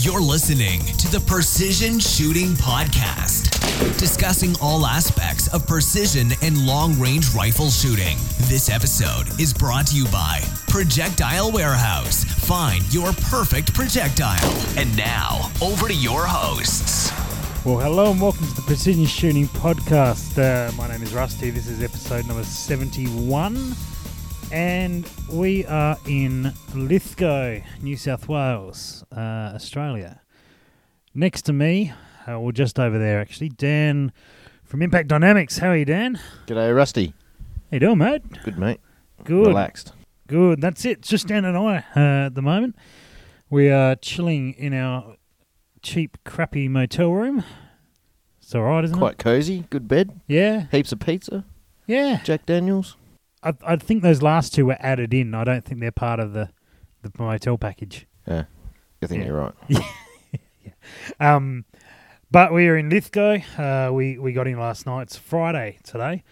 You're listening to the Precision Shooting Podcast, discussing all aspects of precision and long range rifle shooting. This episode is brought to you by Projectile Warehouse. Find your perfect projectile. And now, over to your hosts. Well, hello and welcome to the Precision Shooting Podcast. Uh, my name is Rusty. This is episode number 71. And we are in Lithgow, New South Wales, uh, Australia. Next to me, uh, or just over there actually, Dan from Impact Dynamics. How are you, Dan? G'day, Rusty. How you doing, mate? Good, mate. Good. Relaxed. Good. That's it. It's just Dan and I uh, at the moment. We are chilling in our cheap, crappy motel room. It's all right, isn't it? Quite cozy. Good bed. Yeah. Heaps of pizza. Yeah. Jack Daniels. I, I think those last two were added in. I don't think they're part of the, the motel package. Yeah. I think Yeah. you're right. yeah. Um, but we are in Lithgow. Uh, we we got in last night. It's Friday today.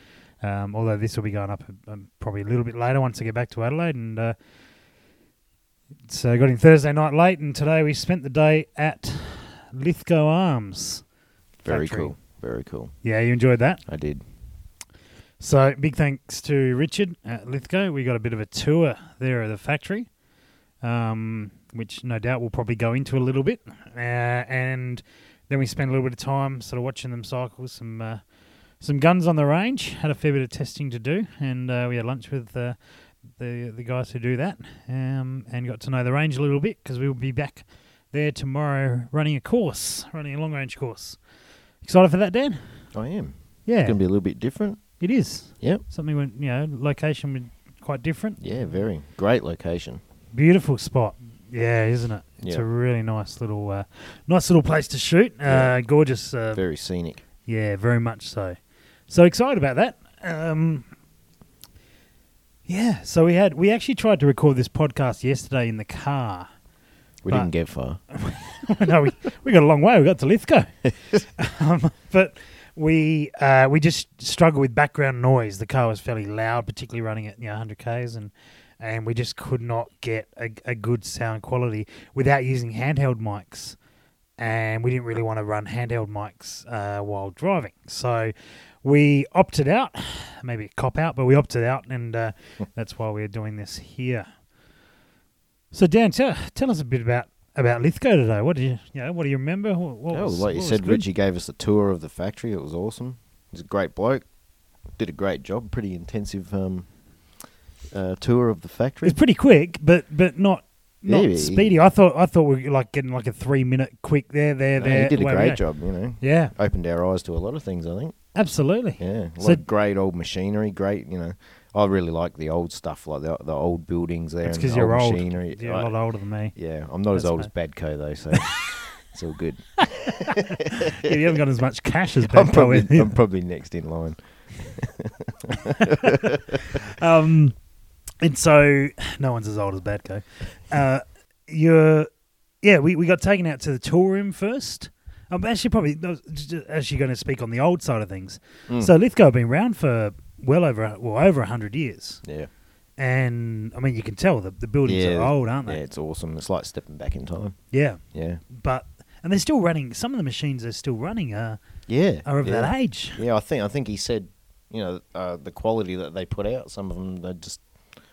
Um, although this will be going up um, probably a little bit later once I get back to Adelaide. And uh, so got in Thursday night late, and today we spent the day at Lithgow Arms. Very Factory. cool. Very cool. Yeah, you enjoyed that. I did. So big thanks to Richard at Lithgow. We got a bit of a tour there of the factory, um, which no doubt we'll probably go into a little bit, uh, and then we spent a little bit of time sort of watching them cycle some uh, some guns on the range. Had a fair bit of testing to do, and uh, we had lunch with uh, the the guys who do that, um, and got to know the range a little bit because we will be back there tomorrow running a course, running a long range course. Excited for that, Dan? I am. Yeah, It's going to be a little bit different. It is. Yep. Something when you know location would quite different. Yeah, very. Great location. Beautiful spot. Yeah, isn't it? It's Yeah. a really nice little, uh, nice little place to shoot. Uh, Yeah. Gorgeous. Uh, Very scenic. yeah, very much so. So excited about that. Um, yeah. So we had we actually tried to record this podcast yesterday in the car. We didn't get far. no, we, we got a long way. We got to Lithgow, um, but we uh, we just struggle with background noise. The car was fairly loud, particularly running at you know 100 k's, and and we just could not get a, a good sound quality without using handheld mics. And we didn't really want to run handheld mics uh, while driving, so we opted out. Maybe a cop out, but we opted out, and uh, that's why we're doing this here. So Dan, tell, tell us a bit about about Lithgow today. What do you, you know, what do you remember? What, what oh, was, like you what was said, good? Richie gave us a tour of the factory. It was awesome. He's a great bloke. Did a great job. Pretty intensive um, uh, tour of the factory. It's pretty quick, but but not not Yeah, speedy. I thought I thought we were like getting like a three minute quick there there No, there. he did a great job, you know. Yeah, Opened our eyes to a lot of things, I think. absolutely. Yeah, a lot So- of great old machinery. Great, you know. I really like the old stuff, like the the old buildings there. That's and because the you're old. Machinery. You're I- a lot older than me. yeah, I'm not as old fine. as Badco though, so it's all good. Yeah, you haven't got as much cash as I'm Badco. probably with. I'm probably next in line. um, and so no one's as old as Badco. Uh, you're, yeah, we, we got taken out to the tour room first. I'm actually probably I was just actually going to speak on the old side of things. Mm. So Lithgow have been around for well over well over hundred years, Yeah, and I mean you can tell the the buildings Yeah, are old, aren't they? yeah, it's awesome. It's like stepping back in time. Yeah, Yeah, but and they're still running. Some of the machines are still running. Uh, yeah, are of yeah. that age. Yeah, I think I think he said, you know, uh, the quality that they put out. Some of them, they just,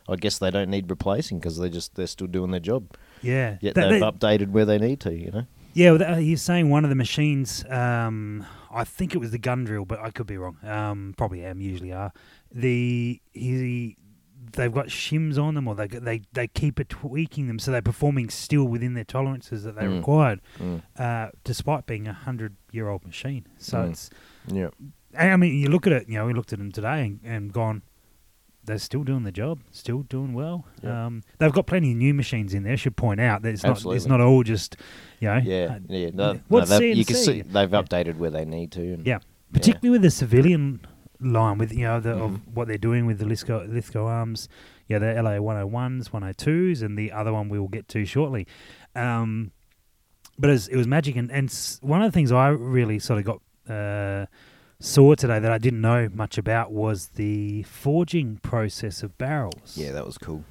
I guess they don't need replacing because they just they're still doing their job. Yeah, Yet That- they've that- updated where they need to. You know. Yeah, he's saying one of the machines. Um, I think it was the gun drill, but I could be wrong. Um, probably am. Usually are. The he they've got shims on them, or they they they keep it tweaking them so they're performing still within their tolerances that they Mm. required, Mm. uh, despite being a hundred year old machine. So Mm. it's. Yeah. I mean, you look at it. You know, we looked at them today and, and gone. They're still doing the job, still doing well. Yeah. Um, they've got plenty of new machines in there. I should point out that it's not. It's not all just, you know. Yeah, uh, yeah. No, What's no, they've- you can see they've Yeah. updated where they need to. And Yeah. particularly with the civilian line, with you know the, of Mhm. what they're doing with the Lithgow, Lithgow arms, yeah, the LA 101s, 102s, and the other one we will get to shortly. Um, but it was, it was magic, and, and one of the things I really sort of got uh, saw today that I didn't know much about was the forging process of barrels. Yeah, that was cool.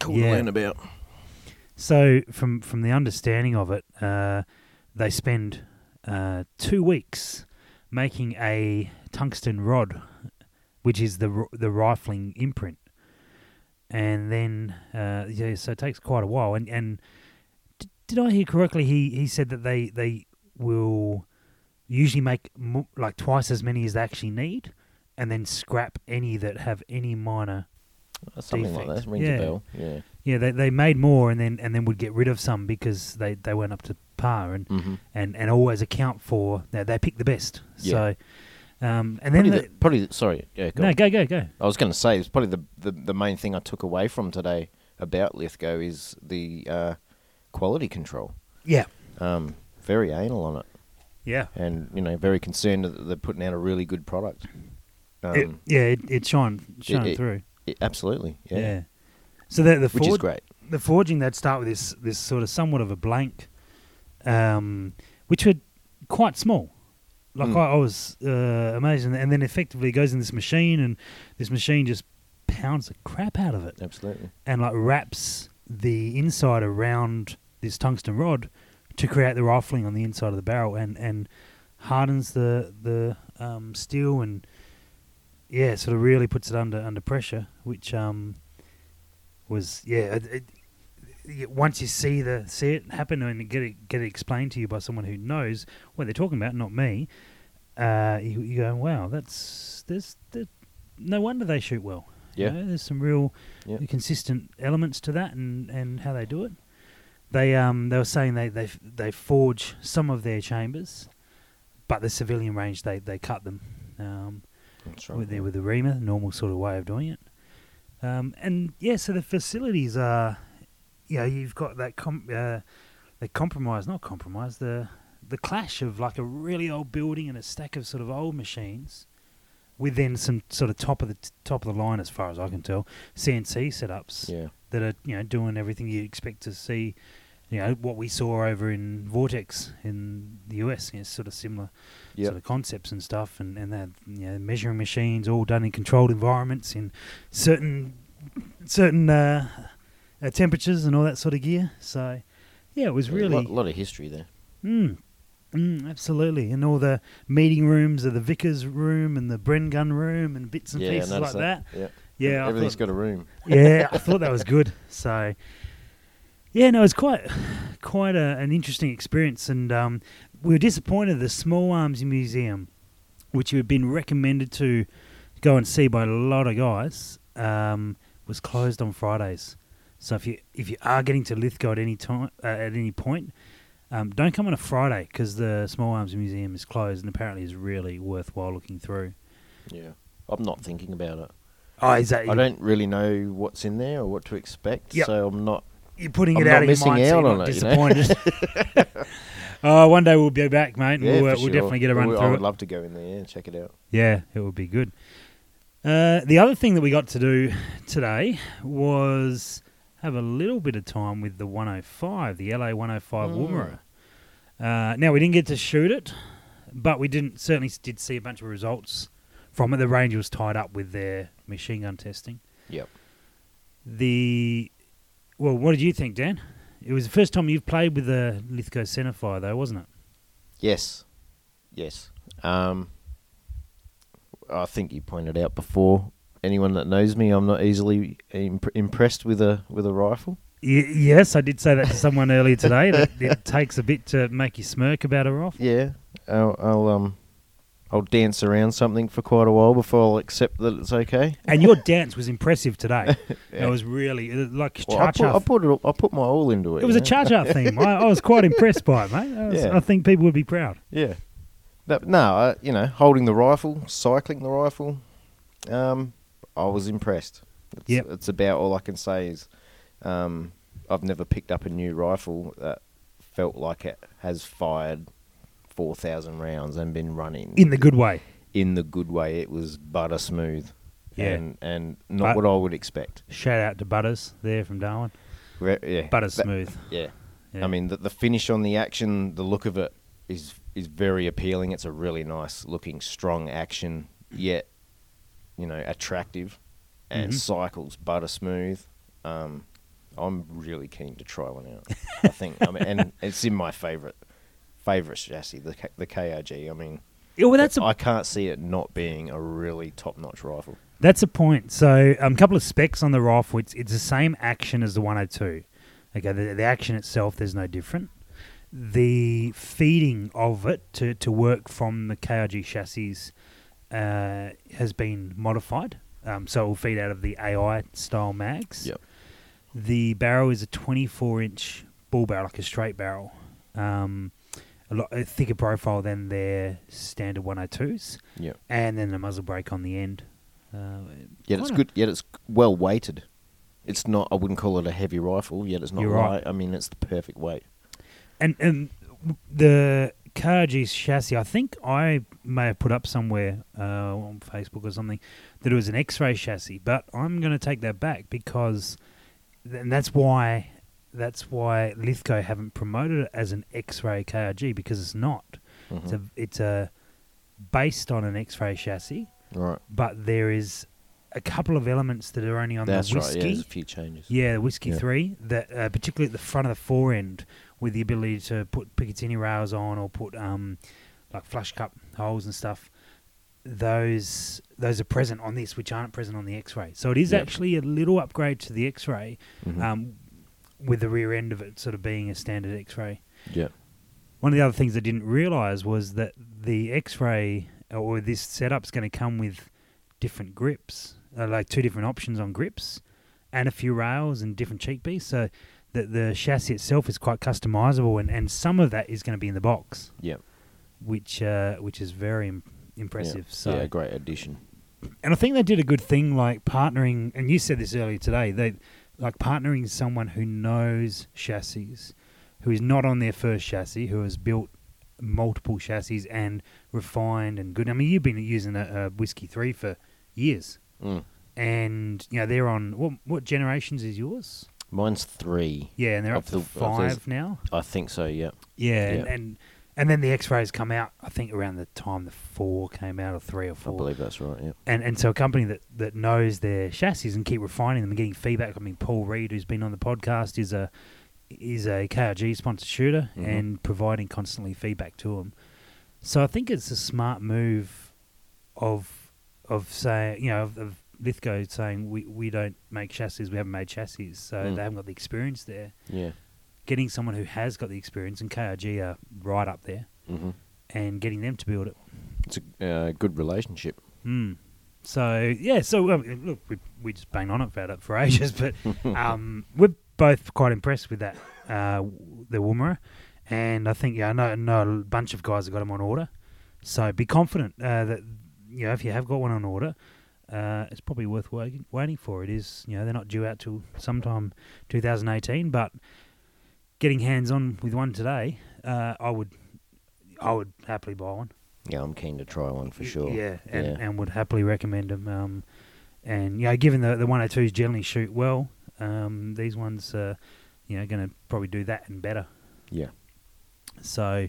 Cool Yeah. to learn about. So from from the understanding of it, uh, they spend uh, two weeks making a tungsten rod, which is the r- the rifling imprint, and then uh, yeah, so it takes quite a while. And and d- did I hear correctly? He he said that they they will usually make mo- like twice as many as they actually need, and then scrap any that have any minor Something like that rings Yeah. a bell. Yeah. yeah, they they made more and then and then would get rid of some because they, they weren't up to par and, Mm-hmm. and, and always account for they, they pick the best. Yeah. So um and then Probably, the, the, probably sorry. Yeah, go no on. go go go. I was going to say it's probably the, the the main thing I took away from today about Lithgow is the uh, quality control. Yeah. Um, very anal on it, Yeah. and you know, very concerned that they're putting out a really good product. Um, it, yeah, it, it shone shone it- through. absolutely, yeah, Yeah. So the the which is great. the forging they'd start with this this sort of somewhat of a blank, um, which were quite small. Like Mm. I, I was uh, amazed, and- then effectively it goes in this machine, and this machine just pounds the crap out of it, Absolutely, and like wraps the inside around this tungsten rod to create the rifling on the inside of the barrel, and and hardens the the um, steel, and yeah, sort of really puts it under under pressure, which um was yeah. It, it, once you see the see it happen and get it get it explained to you by someone who knows what they're talking about, not me, uh, you, you go, wow, that's there's, there, no wonder they shoot well. You Yeah. know, there's some real consistent elements to that, and, and how they do it. They um they were saying they they they forge some of their chambers, but the civilian range they, they cut them. Um, That's right. with the with the reamer, normal sort of way of doing it. Um, and yeah, so the facilities are, you know, you've got that com- uh, the compromise, not compromise, the the clash of like a really old building and a stack of sort of old machines, with then some sort of top of the t- top of the line, as far as I can tell, CNC setups yeah, that are you know doing everything you expect to see. You know what we saw over in Vortex in the US, you know, sort of similar yeah, sort of concepts and stuff, and and that you know, measuring machines all done in controlled environments in certain certain uh, uh, temperatures and all that sort of gear. So yeah, it was a really lot, lot of history there. mm, mm, absolutely, and all the meeting rooms of the Vickers room and the Bren gun room and bits and yeah, pieces like that. Yeah, Yeah, I everything's thought- got a room. yeah, I thought that was good. So, yeah, no, it's quite quite a, an interesting experience, and um, we were disappointed. The Small Arms Museum, which had been recommended to go and see by a lot of guys, um, was closed on Fridays. So if you if you are getting to Lithgow at any time uh, at any point, um, don't come on a Friday because the Small Arms Museum is closed, and apparently is really worthwhile looking through. Yeah, I'm not thinking about it. Oh, is that I don't really know what's in there or what to expect, Yep. so I'm not. You're putting I'm it out of your mind, so out you're on it, you know? disappointed. oh, one day we'll be back, mate. and Yeah, we'll, uh, we'll definitely get a run I would- I would it. love to go in there and check it out. Yeah, it would be good. Uh, the other thing that we got to do today was have a little bit of time with the 105, the LA 105 Mm. Woomera. Uh, now we didn't get to shoot it, but we didn't certainly did see a bunch of results from it. The range was tied up with their machine gun testing. Yep. The well, what did you think, Dan? It was the first time you've played with the Lithgow Centerfire, though, wasn't it? Yes. Yes. Um, I think you pointed out before. Anyone that knows me, I'm not easily imp- impressed with a with a rifle. Y- yes, I did say that to someone earlier today. That it takes a bit to make you smirk about a rifle. Yeah, I'll, I'll um, I'll dance around something for quite a while before I'll accept that it's okay. And your dance was impressive today. Yeah. It was really uh, like Well, I, cha put, I cha. put it. I put my all into it. It was a cha cha theme. I, I was quite impressed by it, mate. I, was- Yeah. I think people would be proud. Yeah. That, no, I, you know, holding the rifle, cycling the rifle, um, I was impressed. It's, Yep. It's about all I can say is, um, I've never picked up a new rifle that felt like it has fired four thousand rounds and been running In the good way. in the good way. It was butter smooth. Yeah. And, and not But- what I would expect. Shout out to Butters there from Darwin. Re- yeah. Butters That- smooth. Yeah. Yeah. I mean, the, the finish on the action, the look of it is is very appealing. It's a really nice looking, strong action, yet you know attractive, and Mhm. cycles butter smooth. Um, I'm really keen to try one out. I think, I mean, and it's in my favourite favourite chassis, the K- the KRG. I mean, Yeah, well, that's a I can't see it not being a really top notch rifle. That's a point. So, a um, couple of specs on the rifle. It's, it's the same action as the 102. Okay, the, the action itself, there's no different. The feeding of it to, to work from the KRG chassis uh, has been modified. Um, so, it will feed out of the AI style mags. Yep. The barrel is a 24 inch bull barrel, like a straight barrel. Um, a lot a thicker profile than their standard 102s. Yeah, And then the muzzle brake on the end. Uh, yet it's good. Yet it's well weighted. It's not. I wouldn't call it a heavy rifle. Yet it's not You're right. light. I mean, it's the perfect weight. And and the KRG's chassis, I think I may have put up somewhere uh, on Facebook or something that it was an X-ray chassis, but I'm going to take that back because, and that's why that's why Lithgow haven't promoted it as an X-ray KRG because it's not. It's a it's a based on an X-ray chassis, Right. but there is a couple of elements that are only on That's the right. whiskey. Yeah, there's a few changes. Yeah, the whiskey Yeah. three that uh, particularly at the front of the fore end with the ability to put Picatinny rails on or put um, like flush cup holes and stuff. Those those are present on this, which aren't present on the X-ray. So it is Yep. actually a little upgrade to the X-ray, Mhm. um, with the rear end of it sort of being a standard X-ray. yeah. One of the other things I didn't realise was that the X-ray or this setup's going to come with different grips, uh, like two different options on grips, and a few rails and different cheek pieces. So the the chassis itself is quite customizable, and, and some of that is going to be in the box, Yeah. which uh, which is very Im- impressive. Yeah. So yeah, great addition. and I think they did a good thing, like partnering. And you said this earlier today. They like partnering someone who knows chassis, who is not on their first chassis, who has built multiple chassis and refined and good. I mean, you've been using a, a whiskey three for years, Mm. and you know they're on what what generations is yours? Mine's three. Yeah, and they're up Of to the- five now. I think so. Yeah. Yeah, Yeah. and and then the X-rays come out. I think around the time the four came out, or three or four. I believe that's right. Yeah. and and so a company that, that knows their chassis and keep refining them and getting feedback. I mean, Paul Reed, who's been on the podcast, is a is a KRG sponsored shooter Mhm. and providing constantly feedback to them. So I think it's a smart move of of saying you know of, of Lithgow saying we, we don't make chassis, we haven't made chassis, so Mm. they haven't got the experience there. Yeah. Getting someone who has got the experience and KRG are right up there, hmm and getting them to build it. It's a uh, good relationship. Mm. So yeah, so um, look, we we just banged on about it for ages, but um, we're both quite impressed with that uh, the Woomera, and I think yeah, I know, know a bunch of guys have got them on order, so be confident uh, that you know if you have got one on order, uh, it's probably worth waiting, waiting for. It is you know they're not due out till sometime 2018, but getting hands on with one today, uh, I would I would happily buy one. Yeah, I'm keen to try one for sure. Yeah, and, Yeah. and would happily recommend them. Um, and you know, given the the 102s generally shoot well, um, these ones, uh, you know, going to probably do that and better. Yeah. So,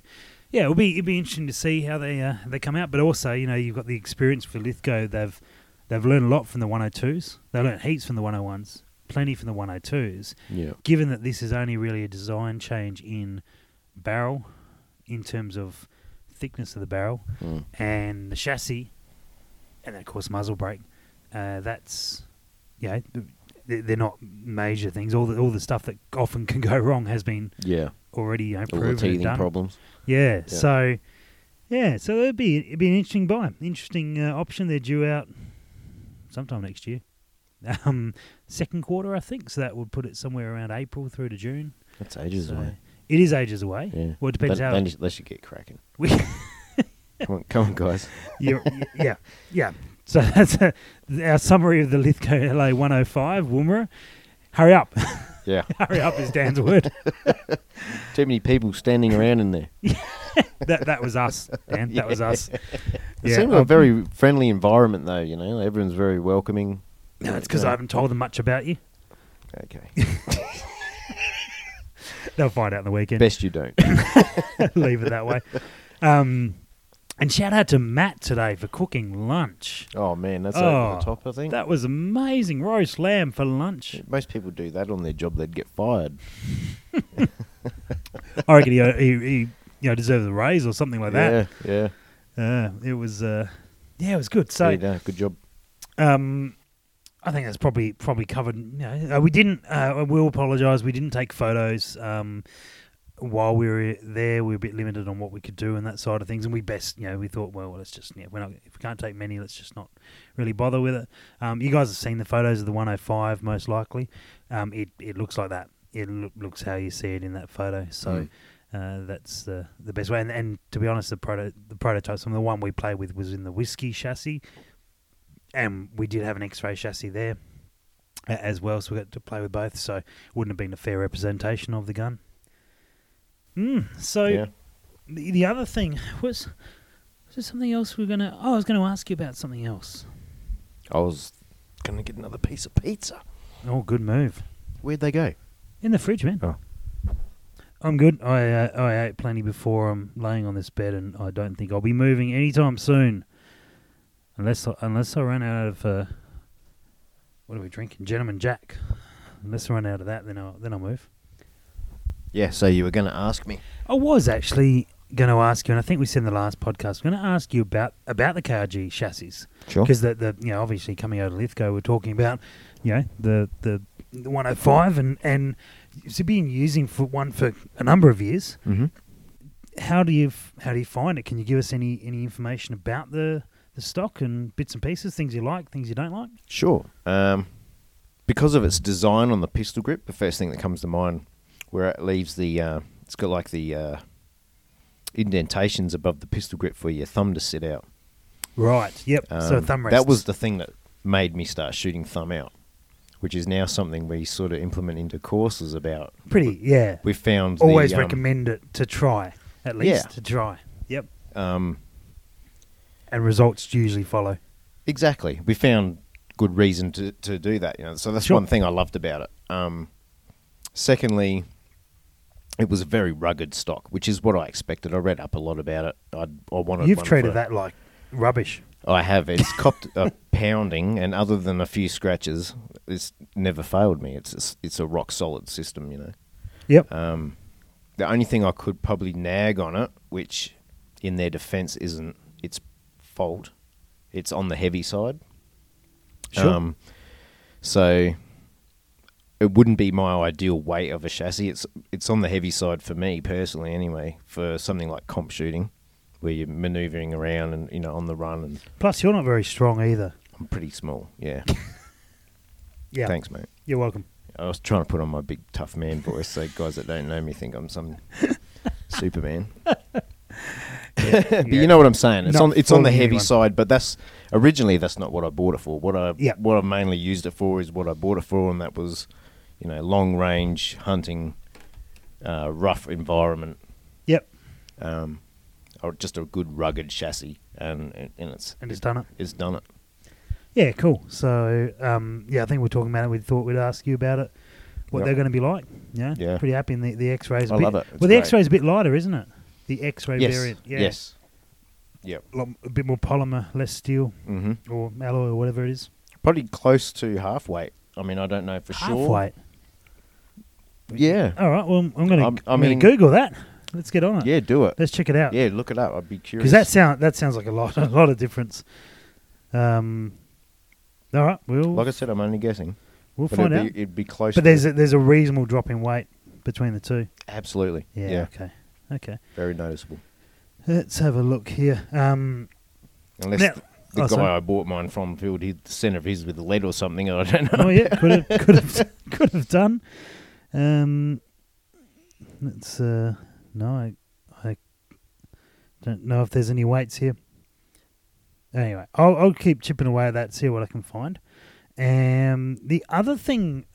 yeah, it'll be it'll be interesting to see how they uh, they come out. But also, you know, you've got the experience for Lithgow. They've they've learned a lot from the 102s. They learned heaps from the 101s, plenty from the 102s. Yeah. Given that this is only really a design change in barrel, in terms of thickness of the barrel, Mm. and the chassis, and then of course muzzle brake. Uh, that's yeah, they're, they're not major things. All the all the stuff that often can go wrong has been Yeah. already you know, All proven the teething problems. Yeah, so yeah, so it'd be it'd be an interesting buy, interesting uh, option. They're due out sometime next year, um, second quarter I think. So that would put it somewhere around April through to June. That's ages So away. It is ages away. Yeah. Well, it depends Then- how they should get cracking. we. Come on, come on, guys. You're, yeah, yeah. So that's uh our summary of the Lithgow LA 105 Woomera. Hurry up. Yeah. Hurry up is Dan's word. Too many people standing around in there. That that was us, Dan. That was us. It Yeah, seems like a um, very friendly environment, though. You know, everyone's very welcoming. No, it's because. I haven't told them much about you. Okay. They'll find out in the weekend. Best you don't. Leave it that way. Um, And shout out to Matt today for cooking lunch. Oh man, that's Oh, over the top. I think That was amazing. Roast lamb for lunch. most people do that on their job, they'd get fired. I reckon he, he, he you know, deserves a raise or something like that. Yeah, yeah. Uh, it was, uh, yeah, it was good. So, Yeah, no, good job. um, I think that's probably probably covered. You know, uh, we didn't. Uh, I will apologise. We didn't take photos um, while we were there. We were a bit limited on what we could do and that side of things. And we best, you know, we thought, well, let's just, yeah, we're not. If we can't take many, let's just not really bother with it. Um, you guys have seen the photos of the 105, most likely. Um, it it looks like that. It loo- looks how you see it in that photo. So. Mm. Uh, that's the the best way, and, and to be honest, the proto the prototype, some of the one we played with was in the whiskey chassis, and we did have an X-ray chassis there as well, so we got to play with both. So it wouldn't have been a fair representation of the gun. Mm, so yeah. the, the other thing was, was there something else we are gonna? Oh, I was gonna ask you about something else. I was gonna get another piece of pizza. Oh, good move Where'd they go? in the fridge, man. Oh. I'm good. I uh, I ate plenty before I'm laying on this bed, and I don't think I'll be moving anytime soon, unless I, unless I run out of uh, what are we drinking? Gentleman Jack. Unless I run out of that, then I'll then I'll move. Yeah, so you were gonna ask me. I was actually going to ask you, and I think we said in the last podcast, I'm going to ask you about about the KRG chassis Sure. because the the you know obviously coming out of Lithgow, we're talking about you know the the, the 105 and and it's been using for one for a number of years. Mm-hmm. How do you f- how do you find it? Can you give us any any information about the the stock and bits and pieces, things you like, things you don't like? Sure. Um, because of its design on the pistol grip, the first thing that comes to mind, where it leaves the, uh, it's got like the uh, indentations above the pistol grip for your thumb to sit out. Right. Yep. so Um, thumb rest. That was the thing that made me start shooting thumb out, which is now something we sort of implement into courses about. pretty. Yeah. We found Always the, um, recommend it to try at least Yeah. to try. Yep. Um, And results usually follow. Exactly. We found good reason to, to do that. You know, so that's Sure. one thing I loved about it. Um, secondly, it was a very rugged stock, which is what I expected. I read up a lot about it. I, I wanted. You've treated that like rubbish. I have. It's copped a pounding, and other than a few scratches, it's never failed me. It's it's a rock solid system. You know. Yep. Um, the only thing I could probably nag on it, which in their defence isn't its fault, it's on the heavy side. Sure. Um, so it wouldn't be my ideal weight of a chassis. It's it's on the heavy side for me personally, anyway. For something like comp shooting, where you're manoeuvring around and you know on the run, and Plus, you're not very strong either. I'm pretty small. Yeah. Yeah. Thanks, mate. You're welcome. I was trying to put on my big tough man voice, so guys that don't know me think I'm some Superman. but you know what I'm saying. It's Not on it's on the heavy anyone. side, but that's originally that's not what I bought it for. What I Yeah. what I mainly used it for is what I bought it for, and that was, you know, long range hunting, uh, rough environment, Yep. um, or just a good rugged chassis, and and, it's And it's done it. it's done it. Yeah, cool. So, um, yeah, I think we're talking about it. We thought we'd ask you about it, what Yep. they're going to be like. Yeah, Yeah. pretty happy. in the, the X-rays. a I bit, love it. It's well, the great. X-ray's a bit lighter, isn't it? The X-ray yes. variant. Yeah. Yes. Yep. A, lot, a bit more polymer, less steel hmm or alloy or whatever it is. Probably close to half weight. I mean, I don't know for Half sure. Half weight. Yeah. All right. Well, I'm going to. I mean- Google that. Let's get on it. Yeah, do it. Let's check it out. Yeah, look it up. I'd be curious. Because that sound that sounds like a lot a lot of difference. Um. All right. We'll like I said, I'm only guessing. we'll find it'd out. Be, it'd be close. But there's a, there's a reasonable drop in weight between the two. absolutely. Yeah. Yeah. Okay. Okay. Very noticeable. Let's have a look here. Um. Unless Now- the, oh, guy sorry. I bought mine from filled his, the centre of his with lead or something. I don't know. Oh yeah, could have could have could have done. Um. Let's. Uh. No, I. I don't know if there's any weights here. Anyway, I'll I'll keep chipping away at that. See what I can find. Um. The other thing.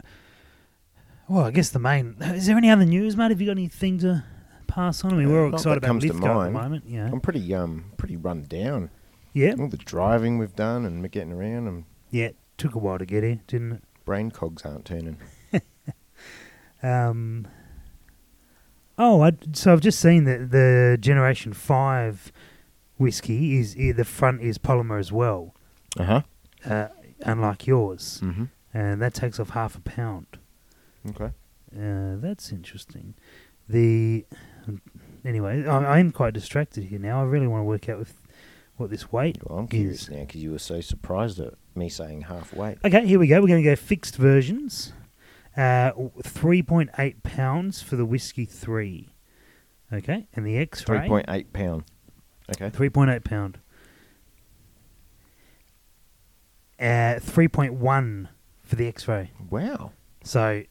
Well, I guess the main. Is there any other news, mate? Have you got anything to pass on? I mean, we're all Not excited that about comes to Lithgow at the mind. moment. Yeah. I'm pretty um pretty run down. Yeah. All the driving we've done and getting around and Yeah. Took a while to get here, didn't it? brain cogs aren't turning. Um, oh, I, so I've just seen that the Generation Five whiskey is i- the front is polymer as well, Uh huh. uh, unlike yours, Mm-hmm. and that takes off half a pound. Okay. Uh, that's interesting. The anyway, I, I am quite distracted here now. I really want to work out with what this weight Well, I'm curious is. now because you were so surprised at me saying half weight. Okay, here we go. We're going to go fixed versions. Uh, three point eight pounds for the whiskey three. Okay, and the Three point eight pound. Okay. three point eight pound. Uh, three point one for the X-ray. Wow. So,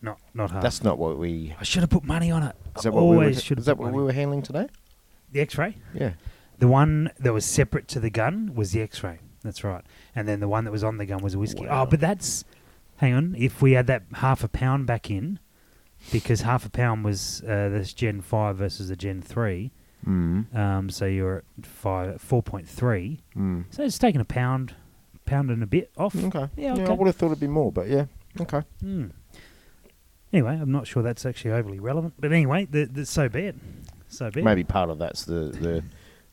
not not hard. That's not what we. I should have put money on it. Is that what we were? should have Is that what we were handling today? The X-ray. Yeah. The one that was separate to the gun was the X-ray. That's right. And then the one that was on the gun was a whiskey. Wow. Oh, but that's hang on. If we add that half a pound back in, because half a pound was uh, this Gen Five versus the Gen Three, Mm. um, so you're at five four point three. Mm. So it's taken a pound, pound and a bit off. Okay. Yeah, I would have thought it'd be more, but yeah. Okay. Hmm. Anyway, I'm not sure that's actually overly relevant, but anyway, the, the, so be it. So be it. Maybe part of that's the the.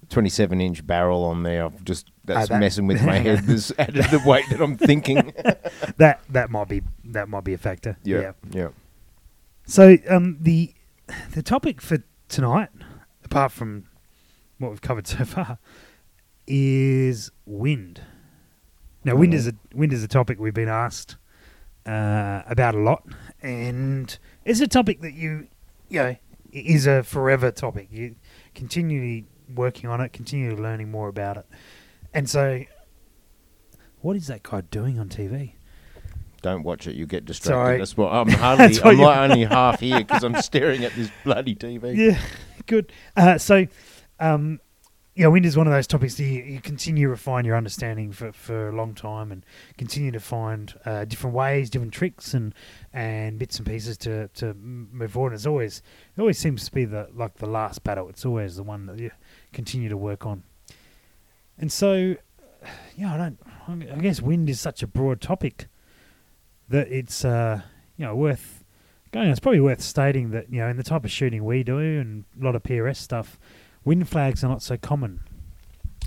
27 inch barrel on there. I've just that's that- messing with my head. There's added the weight that I'm thinking. that that might be that might be a factor. yeah, yeah. So um, the the topic for tonight, apart from what we've covered so far, is wind. Now, wind is a wind is a topic we've been asked uh, about a lot, and it's a topic that you you know is a forever topic. You continually working on it, continually learning more about it, and so. What is that guy doing on TV? Don't watch it. You get distracted. Sorry. That's what I'm hardly. That's I'm like only half here because I'm staring at this bloody TV. Yeah, good. Uh, so, um, yeah, wind is one of those topics that you, you continue to refine your understanding for, for a long time and continue to find uh, different ways, different tricks, and and bits and pieces to, to move forward. It's always it always seems to be the like the last battle. It's always the one that you continue to work on. And so, yeah, I don't. I guess wind is such a broad topic that it's uh, you know worth going. It's probably worth stating that you know in the type of shooting we do and a lot of PRS stuff, wind flags are not so common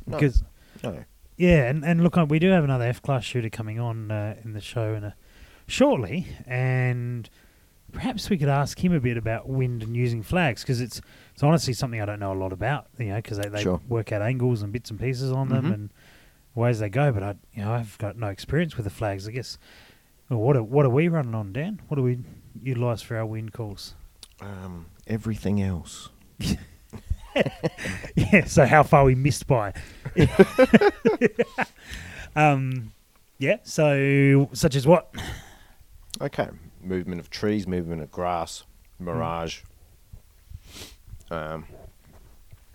No. because No. yeah, and, and look, we do have another F class shooter coming on uh, in the show in a shortly, and perhaps we could ask him a bit about wind and using flags because it's it's honestly something I don't know a lot about. You know, because they, they Sure. work out angles and bits and pieces on them Mhm. and ways they go. But I, you know, I've got no experience with the flags. I guess. Well, what are, what are we running on, Dan? What do we utilise for our wind calls? Um, everything else. yeah, so how far we missed by. um, yeah, so such as what? Okay. Movement of trees, movement of grass, mirage. Um,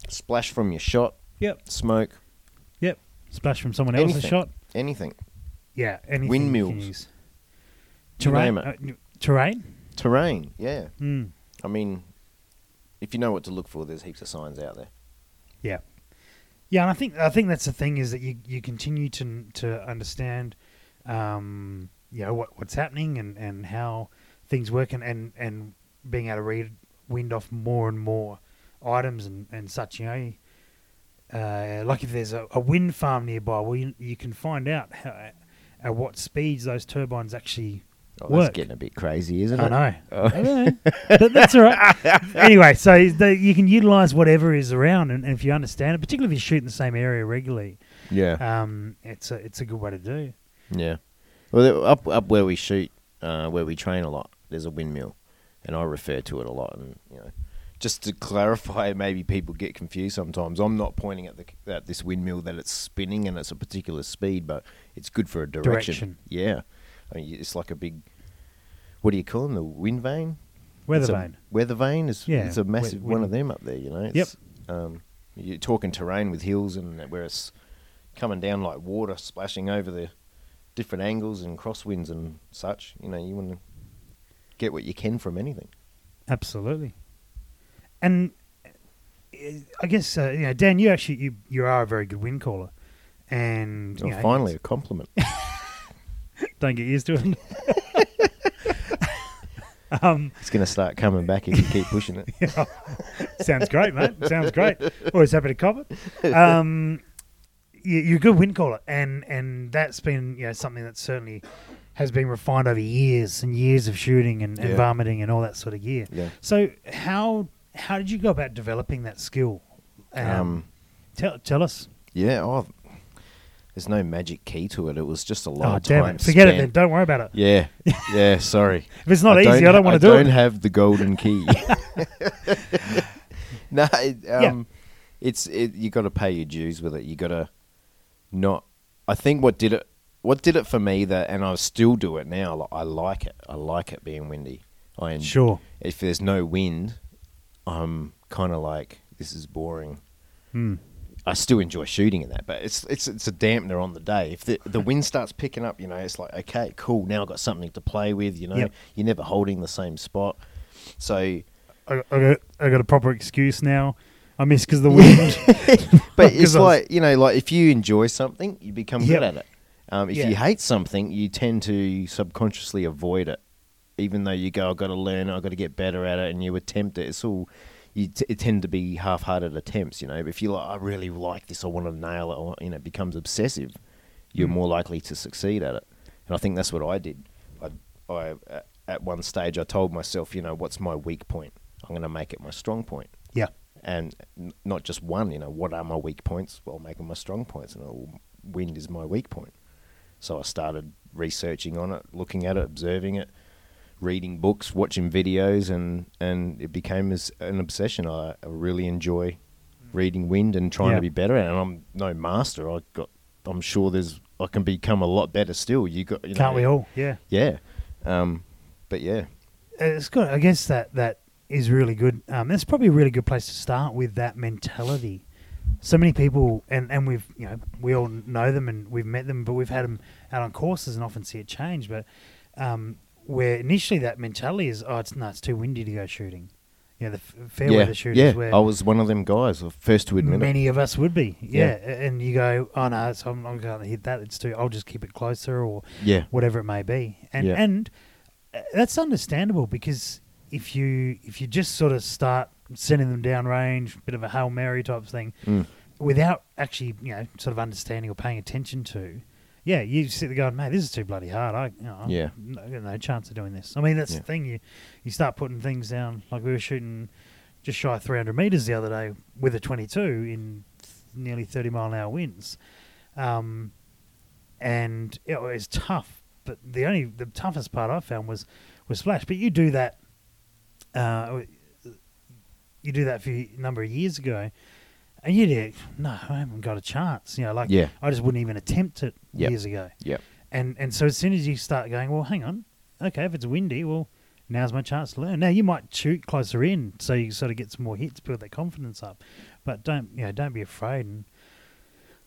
splash from your shot, Yep, smoke, yep. Splash from someone else's Anything. shot. anything. Yeah, anything. you Windmills. use. You Terrain. name it. uh, terrain. Terrain, yeah. Mm. I mean, if you know what to look for, there's heaps of signs out there. Yeah, yeah, and I think I think that's the thing is that you you continue to to understand, um, you know what what's happening and and how things work and and and being able to read wind off more and more items and and such. You know, uh, like if there's a, a wind farm nearby, well, you, you can find out how, at what speeds those turbines actually Oh, Work. that's getting a bit crazy, isn't I it? know. Oh. I know. but that's all right. anyway, so the, you can utilize whatever is around, and, and if you understand it, particularly if you shoot in the same area regularly, Yeah, um, it's a it's a good way to do. yeah. Well, up up where we shoot, uh, where we train a lot, there's a windmill, and I refer to it a lot. And you know, just to clarify, maybe people get confused sometimes. I'm not pointing at the at this windmill that it's spinning and it's a particular speed, but it's good for a direction. Direction. Yeah, I mean, it's like a big. What do you call them? The wind vane. Weather It's vane. Weather vane is Yeah, it's a massive one of them up there. You know. It's, Yep. Um, you're talking terrain with hills and where it's coming down like water splashing over the different angles and crosswinds and such. You know, you want to get what you can from anything. Absolutely. And uh, I guess uh, you know, Dan, you actually you you are a very good wind caller, and Well, know, finally, a compliment. don't get used to it. Um, It's going to start coming back if you keep pushing it. sounds great, mate. Sounds great. Always happy to cop it. Um, you, you're a good wind caller, and and that's been you know something that certainly has been refined over years and years of shooting and, and Yeah. varminting and all that sort of gear. Yeah. So how how did you go about developing that skill? Um, Um, tell tell us. yeah. Oh, there's no magic key to it. It was just a lot Oh of damn time. it! Forget it then. Don't worry about it. Yeah. Yeah. Sorry. If it's not I easy, I don't want to do it. I don't have the golden key. no, it, um, it's it, you got to pay your dues with it. You got to not. I think what did it, what did it for me that, and I still do it now. I like it. I like it being windy. I en- Sure. If there's no wind, I'm kind of like this is boring. Hmm. I still enjoy shooting in that, but it's it's it's a dampener on the day. If the the wind starts picking up, you know, it's like okay, cool. Now I've got something to play with. You know, Yep. you're never holding the same spot. So, I, I, got, I got a proper excuse now. I miss because the wind. but it's was- like you know, like if you enjoy something, you become Yep. good at it. Um, if Yeah. you hate something, you tend to subconsciously avoid it, even though you go, "I've got to learn, I've got to get better at it," and you attempt it. It's all you t- it tend to be half-hearted attempts. You know, if you like, I really like this, I want to nail it. Or, you know, it becomes obsessive. You're Mm. more likely to succeed at it, and I think that's what I did. I, I at- one stage, I told myself, you know, what's my weak point? I'm going to make it my strong point yeah. and n- not just one. You know, what are my weak points? Well, make them my strong points, and oh, wind is my weak point. So I started researching on it, looking at it, observing it, reading books, watching videos, and and it became as an obsession. I, I really enjoy reading wind and trying Yeah. to be better at it. And I'm no master. I got. I'm sure there's. I can become a lot better still. You got. You Can't know, we all? Yeah. Yeah. Um, but yeah. It's good. I guess that that is really good. Um, that's probably a really good place to start with that mentality. So many people, and, and we've you know we all know them and we've met them, but we've had them out on courses and often see it change. But um, where initially that mentality is, oh, it's no, it's too windy to go shooting. You know, the f- fair yeah. weather shooters yeah. where I was one of them guys. the First to admit it. many of us would be. Yeah. Yeah. and you go, oh no, so I'm not going to hit that. It's too. I'll just keep it closer, or Yeah. whatever it may be. And Yeah. and uh, that's understandable because if you if you just sort of start sending them down range, bit of a hail mary type thing, Mm. without actually you know sort of understanding or paying attention to, yeah, you sit there going, man, this is too bloody hard. I you know, Yeah. no, I got no chance of doing this. I mean, that's Yeah. the thing. You you start putting things down like we were shooting just shy of 300 meters the other day with a 22 in th- nearly 30 mile an hour winds. Um, and it was tough. But the only the toughest part I found was was splash. But you do that, uh, you do that for a number of years ago, and you'd did no, I haven't got a chance. You know, like Yeah. I just wouldn't even attempt it Yep. years ago. Yep. And and so as soon as you start going, well, hang on, okay, if it's windy, well, now's my chance to learn. Now you might shoot closer in, so you sort of get some more hits, build that confidence up. But don't you know? Don't be afraid. And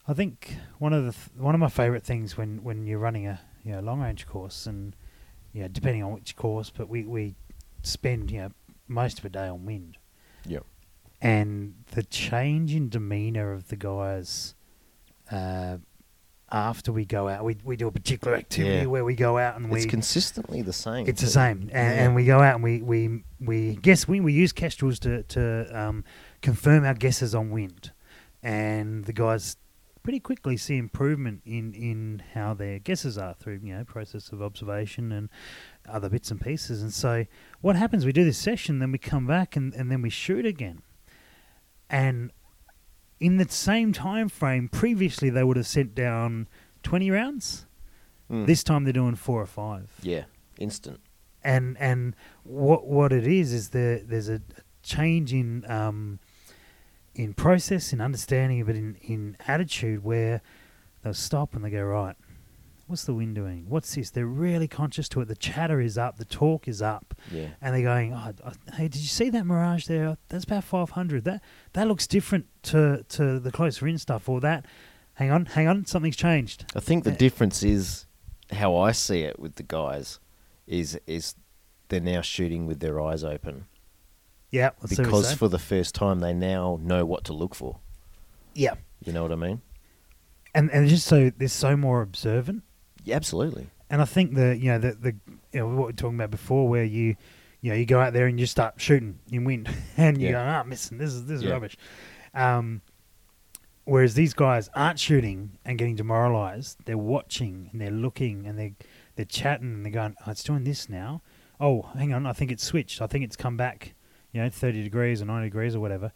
I think one of the th- one of my favourite things when when you're running a you know long range course, and you know depending on which course, but we we spend you know most of a day on wind, Yep. And the change in demeanour of the guys. Uh, after we go out, we we do a particular activity Yeah. where we go out and It's we consistently the same. it's the same, and, Yeah. and we go out and we we we guess we we use Kestrels to to um, confirm our guesses on wind, and the guys pretty quickly see improvement in in how their guesses are through you know process of observation and other bits and pieces. And so what happens? We do this session, then we come back and and then we shoot again, and in the same time frame previously they would have sent down twenty rounds. Mm. This time they're doing four or five Yeah. Instant. and and what what it is is there there's a change in um, in process in understanding but in in attitude where they'll stop and they go right what's the wind doing? What's this? They're really conscious to it. The chatter is up. The talk is up. Yeah. and they're going oh, hey did you see that mirage there? That's about 500 that that looks different to to the closer in stuff or that. Hang on hang on. Something's changed. I think the Uh, difference is how I see it with the guys is is they're now shooting with their eyes open. Yeah let's see what you because for the first time they now know what to look for. yeah. You know what I mean? and and just so they're so more observant Yeah, absolutely. and I think the you know the the you know what we were talking about before, where you you know, you go out there and you start shooting in wind, and you Yeah. go, ah, missing. This is this is Yeah. rubbish. Um, whereas these guys aren't shooting and getting demoralised. They're watching and they're looking and they they're chatting and they're going, oh, it's doing this now. Oh, hang on, I think it's switched. I think it's come back. You know, thirty degrees or ninety degrees or whatever,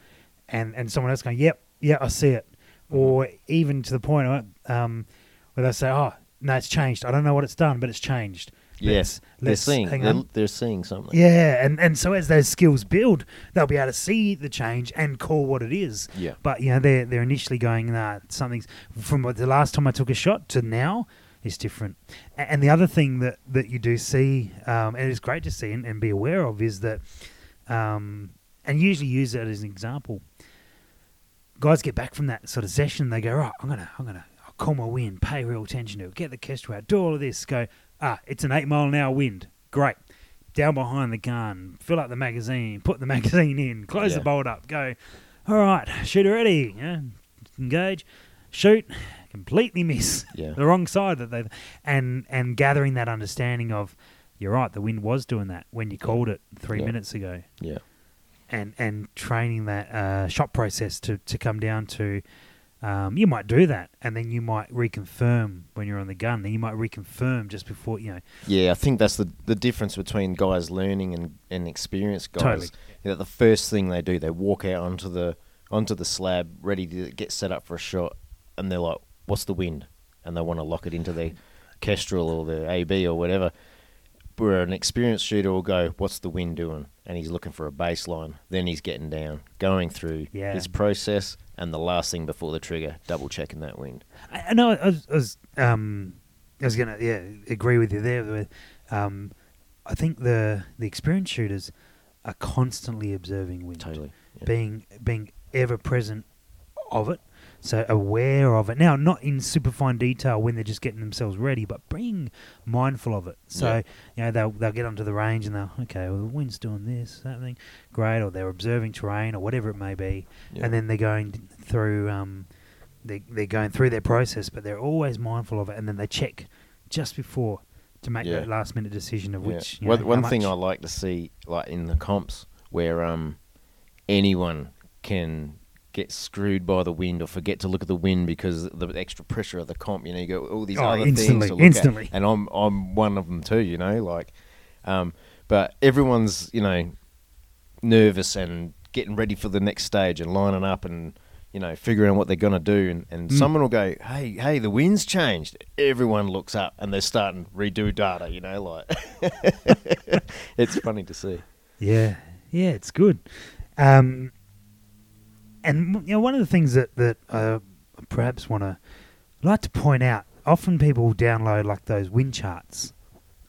and and someone else going, yep, yeah, I see it. Or even to the point of, um, where they say, oh, no, it's changed. I don't know what it's done, but it's changed. Yes, Let's- they're seeing. They're, they're seeing something. Yeah, and, and so as those skills build, they'll be able to see the change and call what it is. Yeah. But you know, they're they're initially going, nah, something's from the last time I took a shot to now is different. And the other thing that, that you do see, um, and it's great to see and, and be aware of, is that, um, and usually use that as an example. Guys get back from that sort of session, they go, right, I'm gonna, I'm gonna, Call my wind, pay real attention to it, get the kestrel out, do all of this, go, ah, it's an eight mile an hour wind, great. Down behind the gun, fill up the magazine, put the magazine in, close the bolt up, go, all right, shooter ready, yeah, engage, shoot, completely miss Yeah. the wrong side that they and and gathering that understanding of you're right, the wind was doing that when you called it three Yeah. minutes ago, Yeah. and and training that uh, shot process to to come down to. Um, you might do that, and then you might reconfirm when you're on the gun. Then you might reconfirm just before you know. Yeah, I think that's the the difference between guys learning and, and experienced guys. Totally. You know, the first thing they do, they walk out onto the onto the slab, ready to get set up for a shot, and they're like, "What's the wind?" And they want to lock it into their Kestrel or their AB or whatever. Where an experienced shooter will go, "What's the wind doing?" And he's looking for a baseline. Then he's getting down, going through Yeah. his process, and the last thing before the trigger, double checking that wind. I, I know. I was, I was, um, I was gonna, yeah, agree with you there. Um, I think the the experienced shooters are constantly observing wind, Totally. Yeah. being being ever present of it, so aware of it. Now, not in super fine detail when they're just getting themselves ready, but being mindful of it. So Yeah. you know they'll they'll get onto the range and they'll okay, well the wind's doing this, that thing, great, or they're observing terrain or whatever it may be, Yeah. and then they're going through um, they they're going through their process, but they're always mindful of it, and then they check just before to make Yeah. that last minute decision of Yeah. which. You one know, one thing I like to see, like in the comps, where um anyone can get screwed by the wind or forget to look at the wind because the extra pressure of the comp. You know, you go all these Oh, other things to look instantly. at, and I'm I'm one of them too. You know, like, um, but everyone's you know nervous and getting ready for the next stage and lining up and. You know, figuring out what they're gonna do, and, and Mm. someone will go, "Hey, hey, the wind's changed." Everyone looks up and they're starting to redo data. You know, like it's funny to see. Yeah, yeah, it's good. Um, and you know, one of the things that that uh, I perhaps want to like to point out, often people download like those wind charts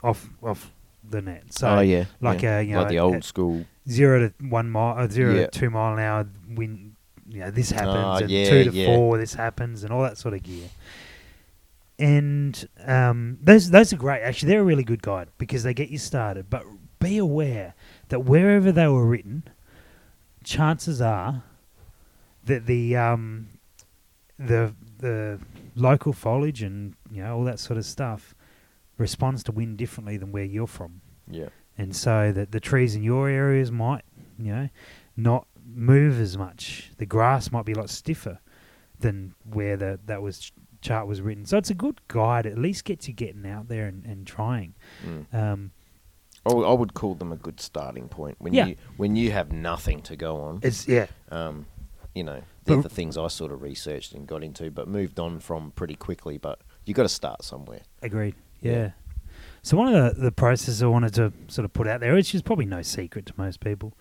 off off the net. So oh yeah, like yeah. uh, you know, like the old at school. zero to one mile, uh, zero Yeah. to two mile an hour wind. You know, this happens, Oh, and yeah, two to four, this happens, and all that sort of gear. And um, those those are great. Actually, they're a really good guide because they get you started. But be aware that wherever they were written, chances are that the um, the the local foliage and you know all that sort of stuff responds to wind differently than where you're from Yeah, and so that the trees in your areas might, you know, not move as much. The grass might be a lot stiffer than where the that was ch- chart was written. So it's a good guide. At least gets you getting out there and, and trying. mm. Um, I, would- I would call them a good starting point when Yeah. you when you have nothing to go on. it's yeah, Um, you know, they're But- the things I sort of researched and got into, but moved on from pretty quickly. But you got to start somewhere. agreed. Yeah. Yeah. So one of the, the processes I wanted to sort of put out there, which is probably no secret to most people,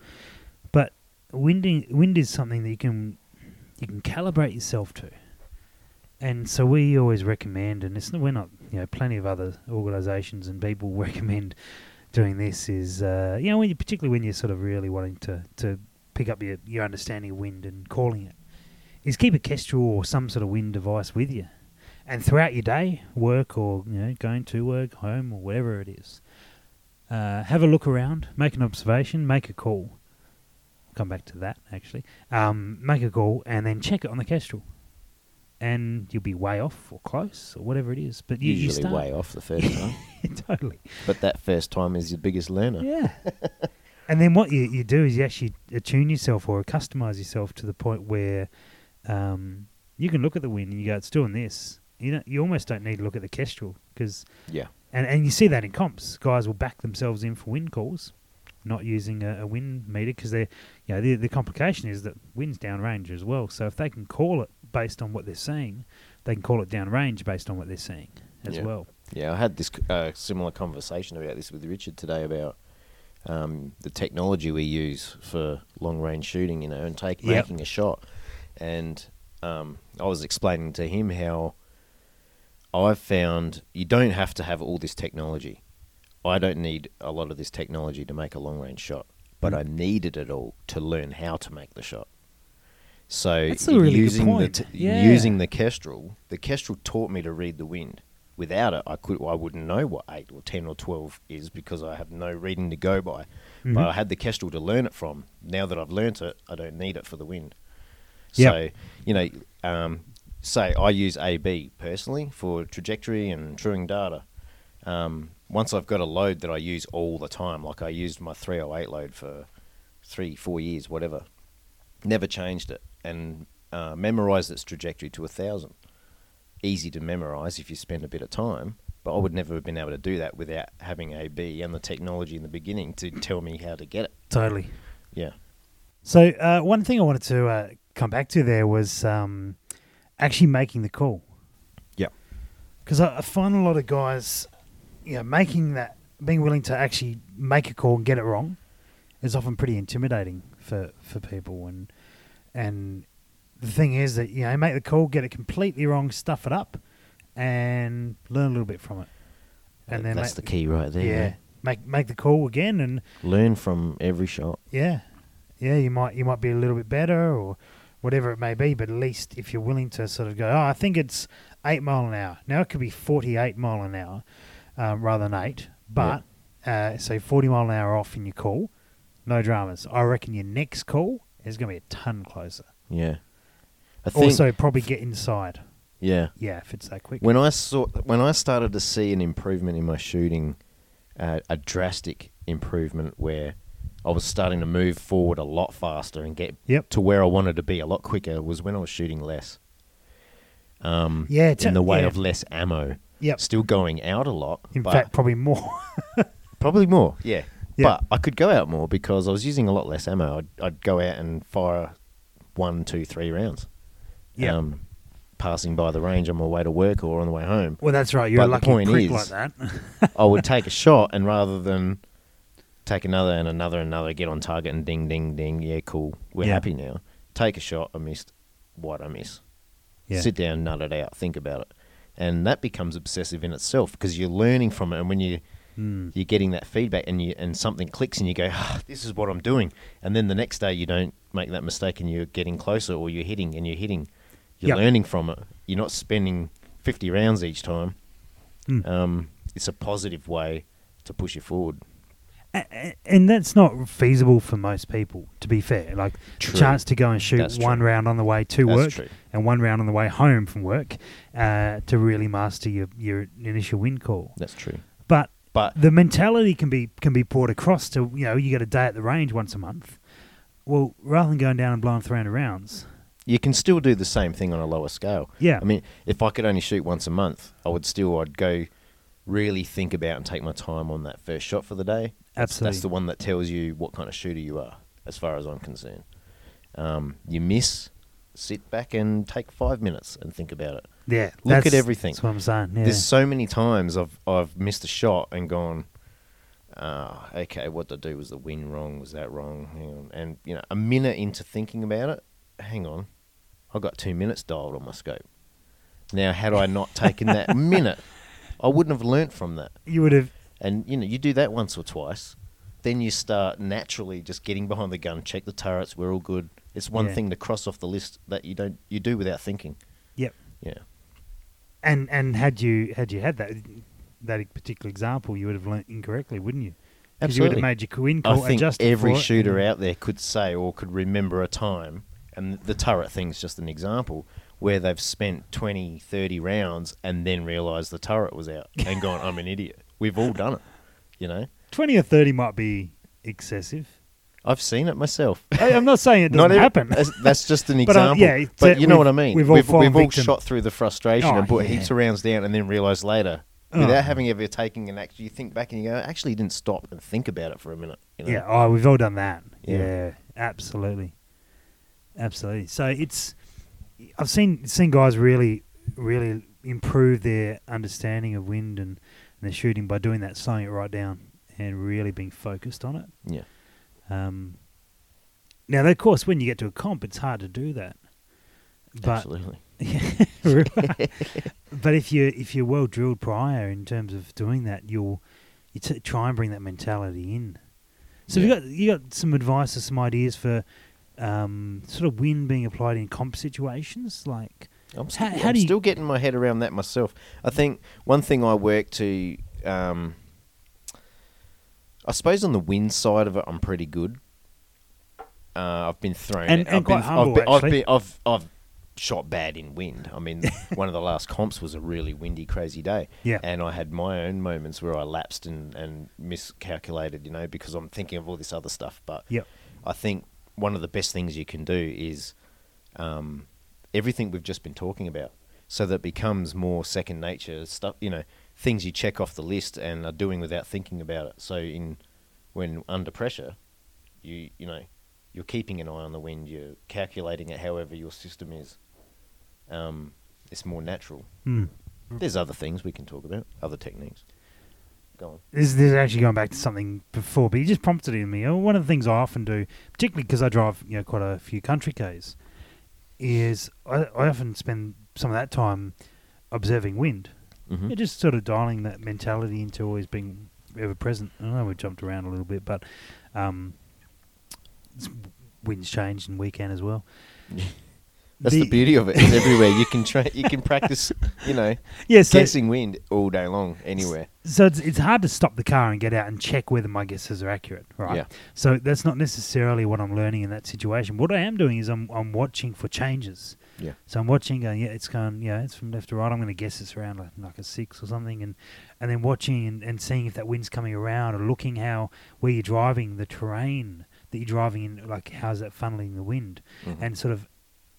but winding wind is something that you can you can calibrate yourself to. And so we always recommend, and it's we're not, you know, plenty of other organisations and people recommend doing this is, uh, you know, when you, particularly when you're sort of really wanting to, to pick up your, your understanding of wind and calling it, is keep a Kestrel or some sort of wind device with you. And throughout your day, work or, you know, going to work, home or whatever it is, uh, have a look around, make an observation, make a call. Come back to that, actually. Um, make a call and then check it on the Kestrel. And you'll be way off or close or whatever it is. But you, you Usually start. way off the first time, totally. but that first time is your biggest learner. Yeah. And then what you, you do is you actually attune yourself or customize yourself to the point where um, you can look at the wind and you go, it's doing this. You know, you almost don't need to look at the kestrel because, Yeah. and, and you see that in comps. Guys will back themselves in for wind calls, not using a, a wind meter because they're, you know, the, the complication is that wind's downrange as well. So if they can call it based on what they're seeing, they can call it downrange based on what they're seeing as Yeah. well. Yeah, I had this uh, similar conversation about this with Richard today about um, the technology we use for long range shooting, you know, and take Yep. making a shot. And um, I was explaining to him how I've found you don't have to have all this technology. I don't need a lot of this technology to make a long range shot, but Mm. I needed it all to learn how to make the shot. So really using the t- Yeah. using the Kestrel, the Kestrel taught me to read the wind. Without it, I could I wouldn't know what eight or ten or twelve is because I have no reading to go by. Mhm. But I had the Kestrel to learn it from. Now that I've learnt it, I don't need it for the wind. Yep. So you know, um, say I use AB personally for trajectory and truing data. Um, once I've got a load that I use all the time, like I used my 308 load for three, four years, whatever, never changed it, and uh, memorized its trajectory to a thousand. Easy to memorize if you spend a bit of time, but I would never have been able to do that without having AB and the technology in the beginning to tell me how to get it. Totally. Yeah. So uh, one thing I wanted to uh, come back to there was um, actually making the call. Yeah. Because I, I find a lot of guys, you know, making that, being willing to actually make a call and get it wrong, is often pretty intimidating for, for people. And and the thing is that you know, make the call, get it completely wrong, stuff it up, and learn a little bit from it. And then that's the key right there. Yeah, yeah. make make the call again and Learn from every shot. yeah, yeah. You might you might be a little bit better or whatever it may be, but at least if you're willing to sort of go, oh, I think it's eight mile an hour. Now it could be forty-eight mile an hour um, rather than eight, but uh, so forty mile an hour off in your call, no dramas. I reckon your next call is going to be a ton closer. Yeah. I think, Also, probably get inside. yeah. Yeah, if it's that quick. When I saw when I started to see an improvement in my shooting, uh, a drastic improvement where I was starting to move forward a lot faster and get Yep. to where I wanted to be a lot quicker was when I was shooting less. Um, Yeah, in the way yeah. of less ammo. Yep. Still going out a lot. In fact, probably more. probably more. Yeah. Yeah. But I could go out more because I was using a lot less ammo. I'd, I'd go out and fire one, two, three rounds. Yeah. Um, passing by the range on my way to work or on the way home. well, that's right. You're But a the lucky point prick is- like that. I would take a shot and rather than take another and another and another, get on target and ding, ding, ding, yeah, cool, we're Yeah. happy now. Take a shot, I missed what I miss. yeah. Sit down, nut it out, think about it. And that becomes obsessive in itself because you're learning from it. And when you, Mm. you're getting that feedback and you and something clicks and you go, ah, this is what I'm doing. And then the next day you don't make that mistake and you're getting closer or you're hitting and you're hitting. You're Yep. learning from it. You're not spending 50 rounds each time. Mm. Um, it's a positive way to push you forward. And that's not feasible for most people. To be fair, like True. the chance to go and shoot That's one true. round on the way to That's work true. and one round on the way home from work uh, to really master your your initial wind call. That's true. But But the mentality can be can be brought across to you know you get a day at the range once a month. Well, rather than going down and blowing 300 rounds, you can still do the same thing on a lower scale. yeah, I mean, if I could only shoot once a month, I would still I'd go really think about and take my time on that first shot for the day. That's, Absolutely. That's the one that tells you what kind of shooter you are, as far as I'm concerned. Um, you miss, sit back and take five minutes and think about it. yeah. Look at everything. That's what I'm saying. Yeah. There's so many times I've I've missed a shot and gone, ah, okay, what did I do? Was the wind wrong? Was that wrong? Hang on. And you know, a minute into thinking about it, hang on, I got two minutes dialed on my scope. Now, had I not taken that minute, I wouldn't have learnt from that. you would have And you know, you do that once or twice, then you start naturally just getting behind the gun, check the turrets, we're all good. It's one Yeah. thing to cross off the list that you don't you do without thinking. Yep. Yeah. And and had you had you had that that particular example, you would have learnt incorrectly, wouldn't you? 'Cause you would have made your win I think every shooter out there could say or could remember a time, and the turret thing's just an example, where they've spent 20, 30 rounds and then realised the turret was out and gone, I'm an idiot. We've all done it, you know? Twenty or thirty might be excessive. I've seen it myself. I, I'm not saying it doesn't every- happen. That's, that's just an But, uh, example. yeah, but you know what I mean. we've all we've, we've all shot through the frustration Oh, and put yeah. heaps of rounds down, and then realised later, Oh. without having ever taken an action, you think back and you go, actually, you didn't stop and think about it for a minute. You know? Yeah, oh, we've all done that. Yeah. Yeah, absolutely, absolutely. So it's I've seen seen guys really really improve their understanding of wind and, and their shooting by doing that, slowing it right down and really being focused on it. Yeah. Um, now, of course, when you get to a comp, it's hard to do that. But Absolutely. Right. but if you if you're well drilled prior in terms of doing that, you'll you t- try and bring that mentality in. So Yeah. you got you got some advice or some ideas for um, sort of wind being applied in comp situations, like I'm, still, How- how I'm do you- still getting my head around that myself. I think one thing I work to, um, I suppose on the wind side of it, I'm pretty good. Uh, I've been thrown, And- and I've been, humble, I've, been, I've, been, I've, I've shot bad in wind. I mean, one of the last comps was a really windy, crazy day, yeah, and I had my own moments where I lapsed and, and miscalculated, you know, because I'm thinking of all this other stuff. But Yep. I think one of the best things you can do is um, everything we've just been talking about, so that it becomes more second nature stuff. You know, things you check off the list and are doing without thinking about it. So in when under pressure, you you know you're keeping an eye on the wind. You're calculating it however your system is. Um, it's more natural. Hmm. There's other things we can talk about, other techniques. Go on. This, this is actually going back to something before, but you just prompted it in me. Uh, One of the things I often do, particularly because I drive you know quite a few country Ks, is I, I often spend some of that time observing wind. Mm-hmm. Yeah, just sort of dialing that mentality into always being ever present. I know we jumped around a little bit, but um, winds changed and weekend as well. That's the, beauty of it. It's everywhere. You can tra- you can practice, you know, Yeah, so, guessing wind all day long, anywhere. so it's, it's hard to stop the car and get out and check whether my guesses are accurate, right? Yeah. So that's not necessarily what I'm learning in that situation. What I am doing is I'm I'm watching for changes. Yeah. So I'm watching, going, yeah, it's going, yeah, it's from left to right. I'm going to guess it's around like, like a six or something, and and then watching and, and seeing if that wind's coming around, or looking how where you're driving, the terrain that you're driving in, like how's that funneling the wind, Mhm. and sort of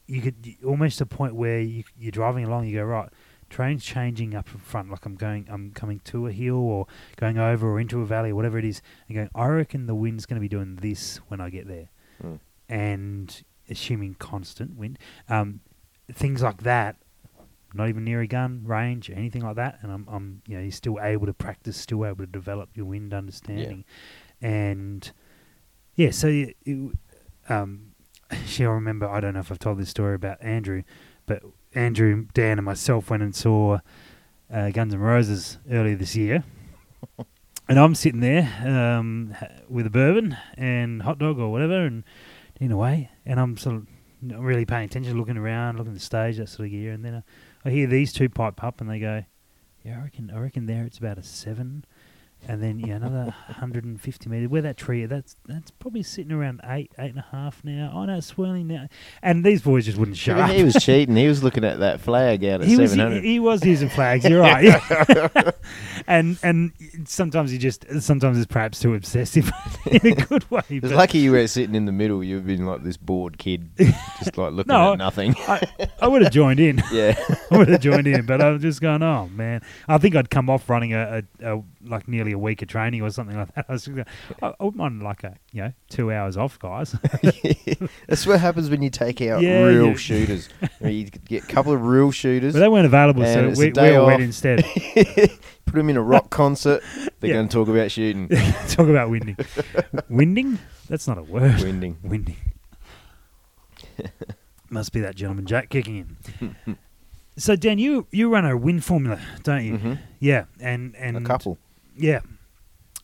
you could almost a point where you you're driving along, you go right, train's changing up in front, like I'm going, I'm coming to a hill or going over or into a valley, or whatever it is, and going, I reckon the wind's going to be doing this when I get there, Mm. and assuming constant wind, um, things like that. Not even near a gun range, or anything like that, and I'm, I'm, you know, you're still able to practice, still able to develop your wind understanding, and yeah, so you, you, um, I remember. I don't know if I've told this story about Andrew, but Andrew, Dan, and myself went and saw uh, Guns N' Roses earlier this year, and I'm sitting there um, with a bourbon and hot dog or whatever, and in a way, and I'm sort of not really paying attention, looking around, looking at the stage, that sort of gear, and then I, I hear these two pipe up, and they go, "Yeah, I reckon, I reckon there it's about a seven. And then yeah, another 150 meters. Where that tree, that's that's probably sitting around eight, eight and a half now. Oh no, it's swirling now. And these boys just wouldn't shut Yeah, up. he was cheating. He was looking at that flag out at He was, seven hundred. he, he was using flags. You're right. and and sometimes he just sometimes it's perhaps too obsessive in a good way. It's lucky you were sitting in the middle. You've been like this bored kid, just like looking No, at nothing. I, I would have joined in. yeah, I would have joined in, but I was just going, oh man. I think I'd come off running a, a, a like nearly a week of training or something like that. I was just going, I, I wouldn't mind like a you know two hours off, guys. that's what happens when you take out Yeah, real you- shooters. You, know, you get a couple of real shooters, but they weren't available, so we, we all went instead. put them in a rock concert. They're Yeah. going to talk about shooting, Talk about winding. winding? That's not a word. winding. Winding. Must be that gentleman Jack kicking in. so Dan, you you run a wind formula, don't you? hmm Yeah, and and A couple. Yeah,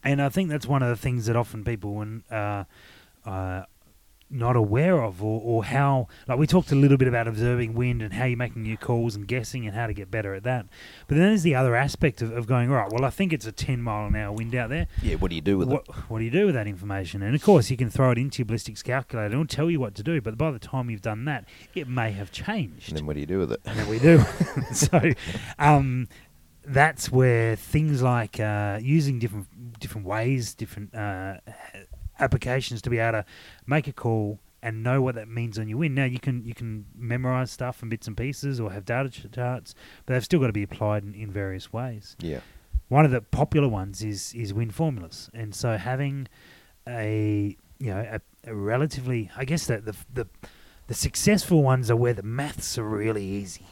and I think that's one of the things that often people when uh, uh, not aware of, or, or how like we talked a little bit about observing wind and how you're making your calls and guessing and how to get better at that. But then there's the other aspect of, of going right. Well, I think it's a 10 mile an hour wind out there. Yeah. What do you do with What, what do you do with that information? And of course, you can throw it into your ballistics calculator and it'll tell you what to do. But by the time you've done that, it may have changed. And then what do you do with it? And then we do. so um, that's where things like uh, using different different ways, different uh, applications to be able to make a call and know what that means on your win. Now you can you can memorize stuff in bits and pieces or have data charts, but they've still got to be applied in, in various ways. Yeah. One of the popular ones is is win formulas, and so having a you know a, a relatively, I guess that the the the successful ones are where the maths are really easy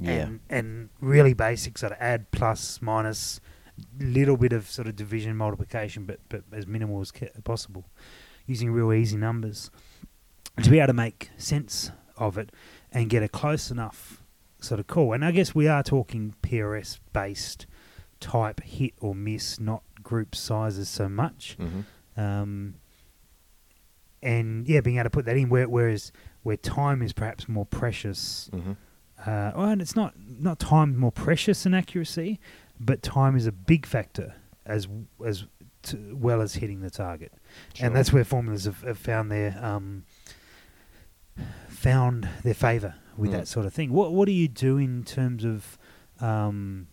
Yeah. and and really basic sort of add plus minus little bit of sort of division multiplication but but as minimal as possible using real easy numbers. To be able to make sense of it and get a close enough sort of call. And i guess we are talking prs based type hit or miss not group sizes so much. Hmm um, and yeah being able to put that in where, whereas where time is perhaps more precious hmm uh, well, and it's not not time more precious than accuracy, but time is a big factor as as to, well as hitting the target, and that's where formulas have, have found their um, found their favour with Mm. that sort of thing. What what do you do in terms of um,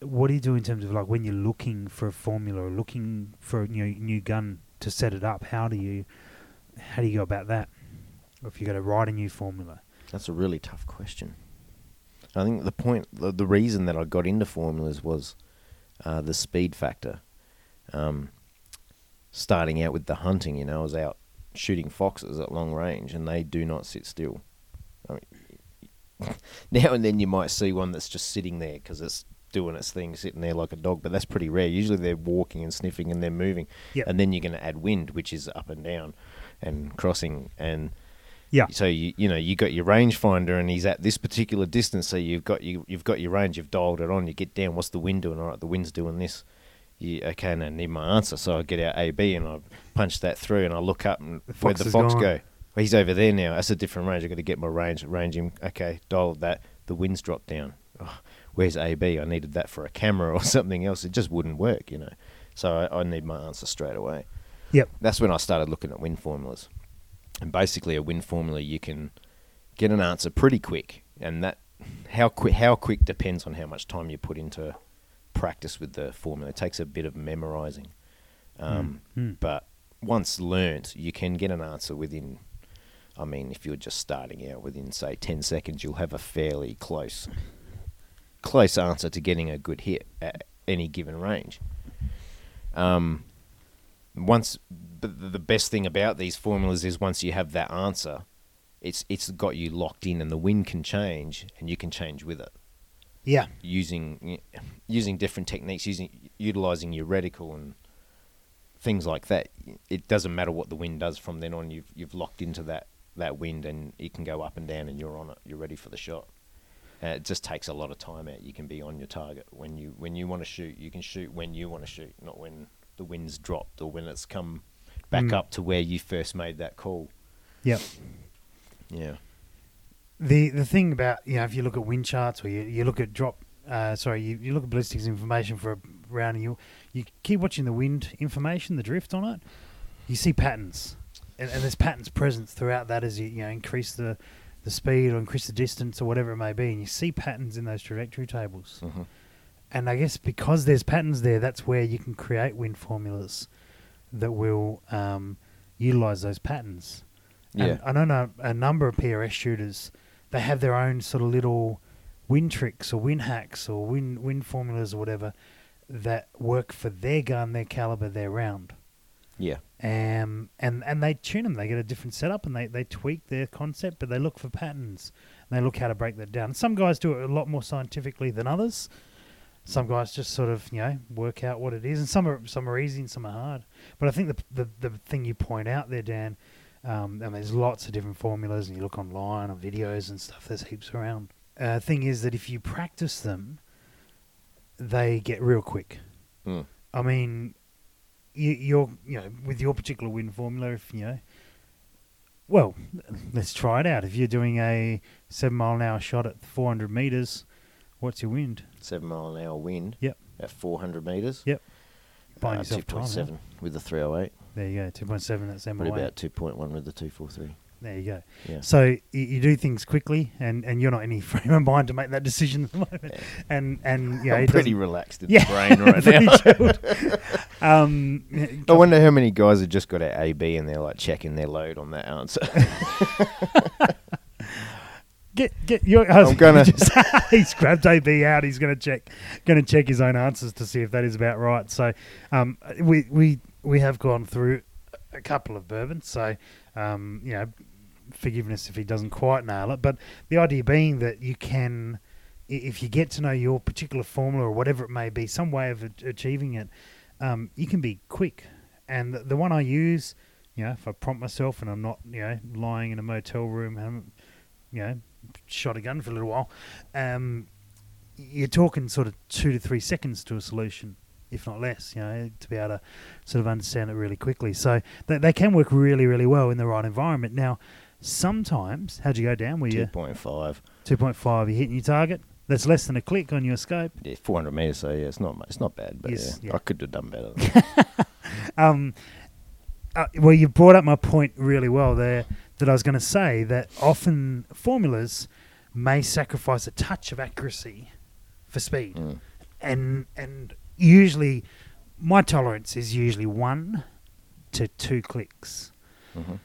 what do you do in terms of like when you're looking for a formula or looking for a new new gun to set it up? How do you how do you go about that? Or if you got to write a new formula, That's a really tough question. I think the point, the, the reason that I got into formulas was uh, the speed factor. Um, starting out with the hunting, you know, I was out shooting foxes at long range, and they do not sit still. I mean, now and then you might see one that's just sitting there because it's doing its thing, sitting there like a dog, but that's pretty rare. Usually they're walking and sniffing and they're moving, Yep. and then you're going to add wind, which is up and down and crossing and yeah, so you you know you got your rangefinder and he's at this particular distance. So you've got you you've got your range. You've dialed it on. You get down. What's the wind doing? All right, the wind's doing this. You okay? And I need my answer. So I get out A B and I punch that through and I look up and The where'd the fox gone. go? Well, he's over there now. That's a different range. I've got to get my range range him. Okay, dialed that. The wind's dropped down. Oh, where's A B? I needed that for a camera or something else. It just wouldn't work, you know. So I, I need my answer straight away yep, that's when I started looking at wind formulas. And basically, a wind formula you can get an answer pretty quick, and that how quick how quick depends on how much time you put into practice with the formula. It takes a bit of memorizing, um, Mm, mm. but once learnt, you can get an answer within. I mean, if you're just starting out, within say ten seconds, you'll have a fairly close close answer to getting a good hit at any given range. Um, once but the the best thing about these formulas is once you have that answer, it's it's got you locked in, and the wind can change, and you can change with it yeah, using using different techniques, using utilizing your reticle and things like that. It doesn't matter what the wind does from then on. You've you've locked into that that wind, and it can go up and down, and you're on it. You're ready for the shot. Uh, it just takes a lot of time out. You can be on your target when you when you want to shoot. You can shoot when you want to shoot, not when the wind's dropped or when it's come back Mm. up to where you first made that call. yep. Yeah. The the thing about you know if you look at wind charts or you, you look at drop uh, sorry you, you look at ballistics information for a round and you you keep watching the wind information the drift on it you see patterns and, and there's patterns present throughout that as you you know increase the the speed or increase the distance or whatever it may be and you see patterns in those trajectory tables hmm and I guess because there's patterns there that's where you can create wind formulas that will um, utilize those patterns Yeah. and I don't know a number of PRS shooters. They have their own sort of little win tricks or win hacks or win win formulas or whatever that work for their gun, their caliber, their round. yeah. Um, and and they tune them. They get a different setup and they, they tweak their concept, but they look for patterns. And they look how to break that down. Some guys do it a lot more scientifically than others. Some guys just sort of you know work out what it is, and some are some are easy and some are hard. But I think the the, the thing you point out there, Dan, um, and there's lots of different formulas, and you look online on videos and stuff. There's heaps around. Uh, thing is that if you practice them, they get real quick. Mm. I mean, you, you're you know with your particular win formula, if you know, well, let's try it out. If you're doing a seven mile an hour shot at 400 meters, what's your wind? Seven mile an hour wind. Yep. At 400 meters. Yep. Buying Uh, yourself time. huh? 2.7 with the 308. There you go, 2.7. That's What about 2.1 with the 243? There you go. Yeah. So you, you do things quickly, and, and you're not in any frame of mind to make that decision at the moment. And and yeah, I'm pretty relaxed in Yeah, the brain right now. um, I wonder how many guys have just got an AB and they're like checking their load on that answer. Get get your. I'm gonna- just- he's grabbed AB out. He's going to check to check his own answers to see if that is about right. So um, we we we have gone through a couple of bourbons. So um, you know, forgiveness if he doesn't quite nail it. But the idea being that you can, if you get to know your particular formula or whatever it may be, some way of achieving it, um, you can be quick. And the, the one I use, you know, if I prompt myself and I'm not, you know, lying in a motel room, you know, shot a gun for a little while, um, you're talking sort of two to three seconds to a solution, if not less, you know, to be able to sort of understand it really quickly. So they, they can work really, really well in the right environment. Now, sometimes, how'd you go down? Were you 2.5. 2.5, you hitting your target? That's less than a click on your scope. Yeah, 400 metres, so yeah, it's not, it's not bad, but Yes, yeah, yeah. I could have done better. Um, uh, well, you brought up my point really well there. That I was going to say that often formulas may sacrifice a touch of accuracy for speed, Mm. and and usually my tolerance is usually one to two clicks. hmm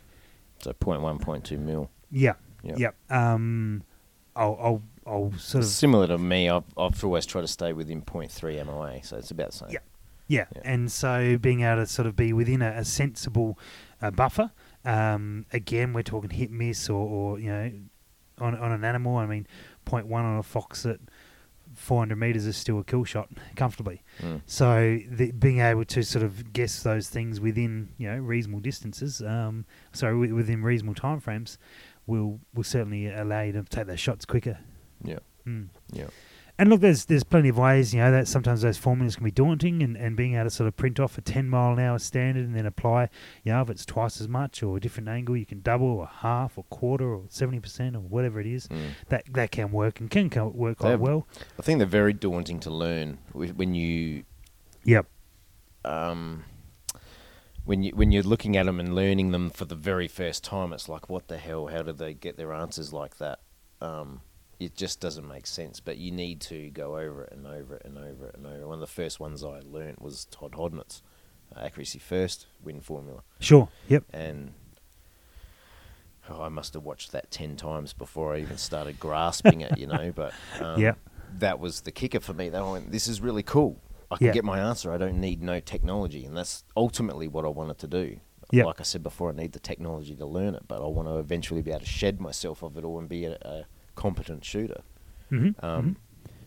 So 0.1, 0.2 mil. Yeah, Yeah. yep. Um, I'll, I'll I'll sort of Similar to me, I've, I've always tried to stay within 0.3 MOA, so it's about the same. Yeah. Yeah. Yeah. and so being able to sort of be within a, a sensible uh, buffer. Um, again, we're talking hit miss or, or you know, on on an animal. I mean, point one on a fox at 400 meters is still a kill shot comfortably. Mm. So the, being able to sort of guess those things within you know reasonable distances, um, sorry, wi- within reasonable timeframes, will will certainly allow you to take those shots quicker. Yeah. Mm. Yeah. And look, there's there's plenty of ways, you know, that sometimes those formulas can be daunting, and, and being able to sort of print off a 10 mile an hour standard and then apply, you know, if it's twice as much or a different angle, you can double or half or quarter or 70% or whatever it is. Mm. That that can work and can co- work quite They're- well. I think they're very daunting to learn when you Yep. um, when you when you're looking at them and learning them for the very first time, it's like, what the hell? How did they get their answers like that? Um, it just doesn't make sense. But you need to go over it and over it and over it and over. One of the first ones I learnt was Todd Hodnett's uh, accuracy first win formula, Sure. Yep. and oh, I must have watched that ten times before I even started grasping it. You know, but um, Yep. that was the kicker for me. That I went, this is really cool. I can Yeah. get my answer. I don't need no technology, and that's ultimately what I wanted to do. Yep. Like I said before, I need the technology to learn it, but I want to eventually be able to shed myself of it all and be a, a competent shooter. Mm-hmm. Um,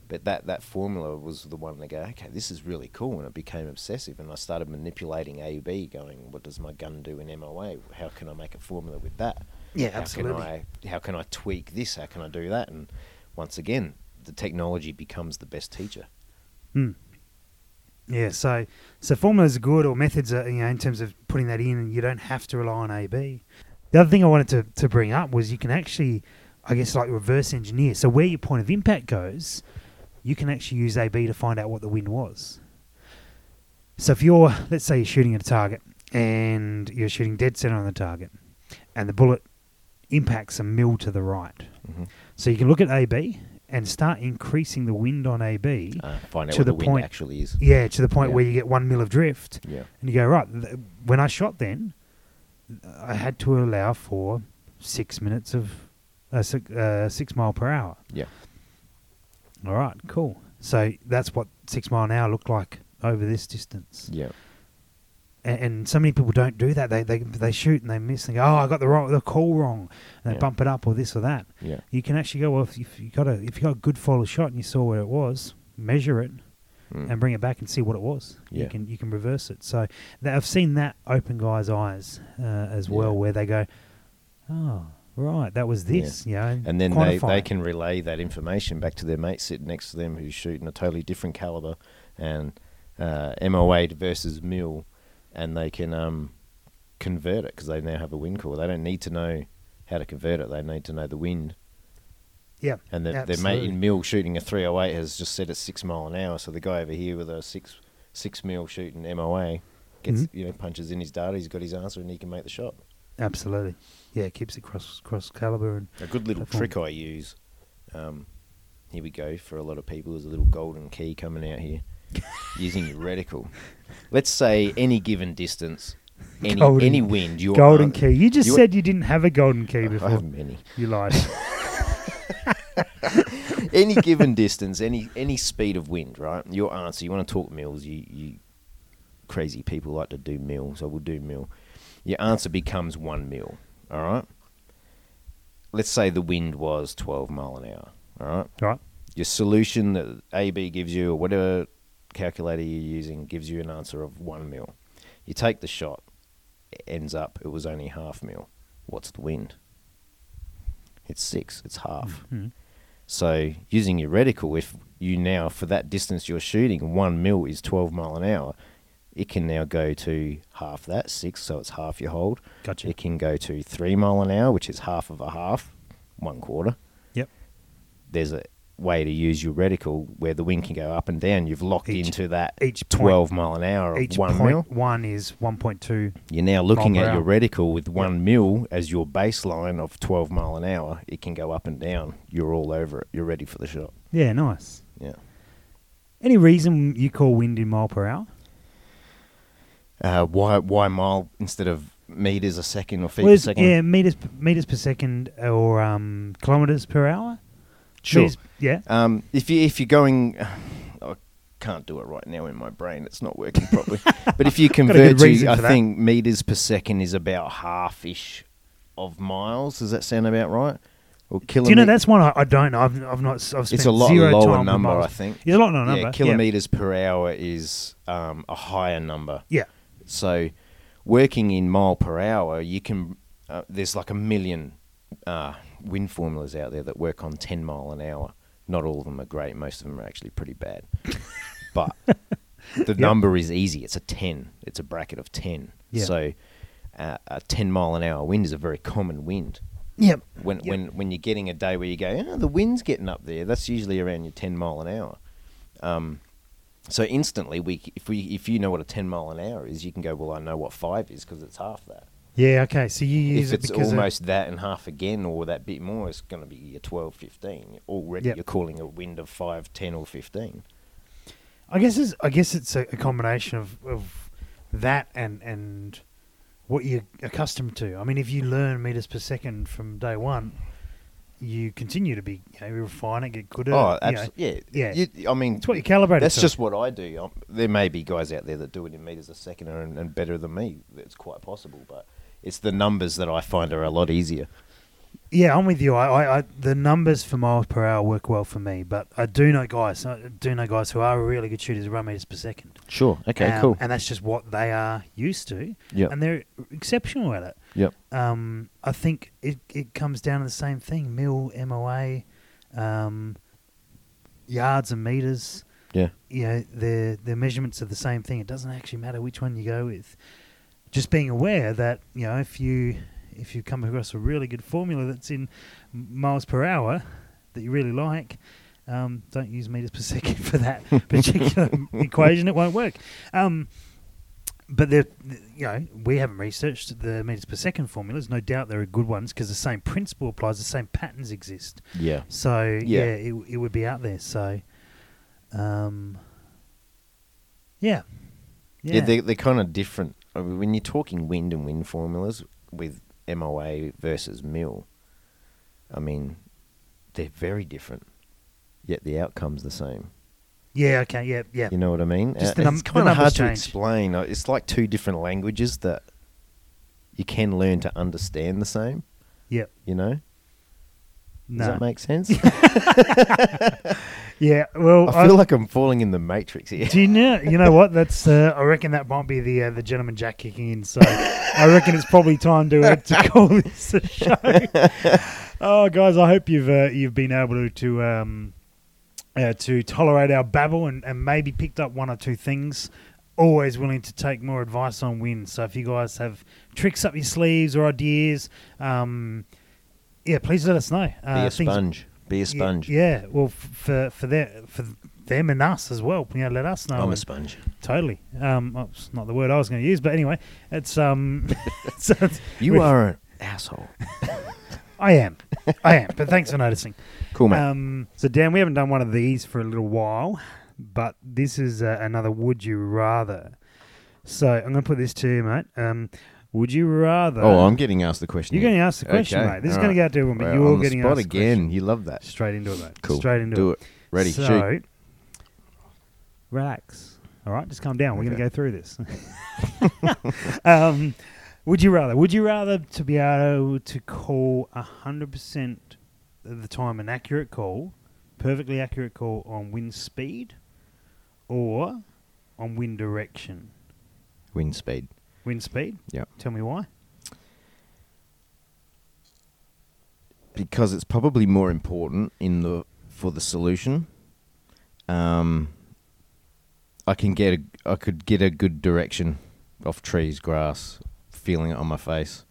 But that, that formula was the one to go, okay, this is really cool, and it became obsessive. And I started manipulating AB, going, what does my gun do in MOA? How can I make a formula with that? Yeah, how absolutely. Can I, how can I tweak this? How can I do that? And once again, the technology becomes the best teacher. Mm. Yeah, so so formulas are good, or methods are you know in terms of putting that in, and you don't have to rely on AB. The other thing I wanted to, to bring up was you can actually, I guess, like reverse engineer. So where your point of impact goes, you can actually use AB to find out what the wind was. So if you're, let's say, you're shooting at a target and you're shooting dead center on the target, and the bullet impacts a mil to the right, Mm-hmm. so you can look at AB and start increasing the wind on AB. Uh, find out To what the the, wind point- actually is. Yeah, to the point Yeah. where you get one mil of drift, Yeah. and you go right. th- When I shot, then I had to allow for six minutes of uh, six, uh, six mile per hour. Yeah. All right, cool. So that's what six mile an hour looked like over this distance. Yeah. And, and so many people don't do that. They they they shoot and they miss and go, oh, I got the wrong the call wrong, and they Yeah. bump it up or this or that. Yeah. You can actually go well if you, if you got a if you got a good follow shot and you saw where it was, measure it, Mm. and bring it back and see what it was. Yeah. You can you can reverse it. So that, I've seen that open guys' eyes uh, as well, where they go, "Oh, right, that was Yeah. this." You know, and then they, they can relay that information back to their mate sitting next to them who's shooting a totally different caliber and uh, MOA versus mil, and they can um, convert it because they now have a wind call. They don't need to know how to convert it; they need to know the wind. yeah, And the, their mate in mil shooting a 308 has just set it six mile an hour. So the guy over here with a six six mil shooting MOA gets Mhm. you know punches in his data. He's got his answer and he can make the shot. Absolutely. Yeah, it keeps it cross cross caliber and A good little Platform. trick I use. Um, here we go for a lot of people. There's a little golden key coming out here. using your reticle. Let's say any given distance, any Golden- any wind. Your golden key. You just said you didn't have a golden key before. I have many. You lied. any given distance, any any speed of wind, right? Your answer. You want to talk mills. You you crazy people like to do mil, so we'll do mil. Your answer becomes one mil. All right. Let's say the wind was twelve mile an hour. All right. right. Your solution that AB gives you, or whatever calculator you're using, gives you an answer of one mil. You take the shot. It ends up it was only half mil. What's the wind? It's six. It's half. Mhm. So using your reticle, if you now for that distance you're shooting, one mil is twelve mile an hour, it can now go to half that six, so it's half your hold. Gotcha. It can go to three mile an hour, which is half of a half, one quarter. Yep. There's a way to use your reticle where the wind can go up and down. You've locked Each- into that each point- twelve mile an hour of Each one point mil. one is one point two. You're now looking at your reticle with one mil as your baseline of 12 mile an hour. It can go up and down. You're all over it. You're ready for the shot. Yeah, nice. Yeah. Any reason you call wind in mile per hour? Uh, why why mile instead of meters a second or feet Well, per second? yeah, meters meters per second or um, kilometers per hour. Sure. Meters- yeah. Um, if you if you're going, I can't do it right now in my brain. It's not working properly. but if you convert to, I think meters per second is about half ish of miles. Does that sound about right? Or Do kilometers? you know that's one I, I don't know. I've, I've not. I've spent It's a lot zero lower number. I think. It's a lot lower number. Yeah, kilometers per hour is um, a higher number. Yeah. So, working in mile per hour, you can. Uh, there's like a million uh, wind formulas out there that work on 10 mile an hour. Not all of them are great. Most of them are actually pretty bad. but the number is easy. It's a 10. It's a bracket of 10. Yeah. So, uh, a 10 mile an hour wind is a very common wind. Yep. When Yep. when when you're getting a day where you go, oh, the wind's getting up there. That's usually around your 10 mile an hour. Um, so instantly, we if we if you know what a 10 mile an hour is, you can go, well, I know what five is because it's half that. Yeah. Okay. So you use If it it's almost that and half again, or that bit more, it's going to be your 12, 15. Already, Yep. you're calling a wind of 5, 10, or 15. I guess it's I guess it's a, a combination of, of that and and what you're accustomed to. I mean, if you learn meters per second from day one, you continue to be you know, refine it, get good at Oh, it. know. absolutely. Yeah, yeah. You- I mean, It's what you calibrate. That's just what I do. Um, there may be guys out there that do it in meters a second and, and better than me. It's quite possible, but it's the numbers that I find are a lot easier. Yeah, I'm with you. I, I, I the numbers for miles per hour work well for me, but I do know guys. I do know guys who are really good shooters run meters per second. Sure. Okay. Um, cool. And that's just what they are used to. Yep. And they're exceptional at it. Yep. Um, I think it, it comes down to the same thing: mil, MOA, um, yards and meters. Yeah. You know, the the measurements are the same thing. It doesn't actually matter which one you go with. Just being aware that you know if you if you come across a really good formula that's in miles per hour that you really like, um, don't use meters per second for that particular equation. It won't work. Um, but the you know we haven't researched the meters per second formulas. No doubt there are good ones because the same principle applies. The same patterns exist. Yeah. So Yeah. yeah, it it would be out there. So, um, yeah, Yeah. they're, they're kind of different. I mean, when you're talking wind and wind formulas with MOA versus mil, I mean, they're very different, yet the outcome's the same. yeah, okay, yeah, yeah. You know what I mean? Just the num- it's kind of hard to explain. Uh, It's like two different languages that you can learn to understand the same. Yeah. You know? Does that make sense? yeah. Well, I feel like I'm falling in the matrix here. Do you know? You know what? That's. Uh, I reckon that might be the uh, the gentleman jack kicking in. So I reckon it's probably time to uh, to call this a show. oh, guys, I hope you've uh, you've been able to to um, uh, to tolerate our babble and, and maybe picked up one or two things. Always willing to take more advice on wins. So if you guys have tricks up your sleeves or ideas, um, yeah, please let us know. Be Uh, a things- sponge. Be a yeah, sponge. Yeah, well, f- for for that for them and us as well. You know, let us know. I'm a sponge. Totally. Um, well, it's not the word I was going to use, but anyway, it's um, it's, it's- You are an asshole. I am. I am. But thanks for noticing. Cool, mate. Um, so Dan, we haven't done one of these for a little while, but this is uh, another "Would you rather." So I'm going to put this to you, mate. Um, would you rather? oh, I'm getting asked the question. You're here. getting asked the question, Okay, mate. This is all going to right. go out to everyone, but Well, you're on the getting spot asked the again. question. You love that. Straight into it, mate. Cool. Straight into Do it. it. Ready? So, Shoot. relax. All right, just calm down. We're going to Okay. go through this. um, would you rather? Would you rather to be able to call hundred percent of the time an accurate call, perfectly accurate call on wind speed, or on wind direction? Wind speed. Wind speed. Yeah. Tell me why. because it's probably more important in the for the solution. Um, I can get a I could get a good direction off trees, grass, feeling it on my face.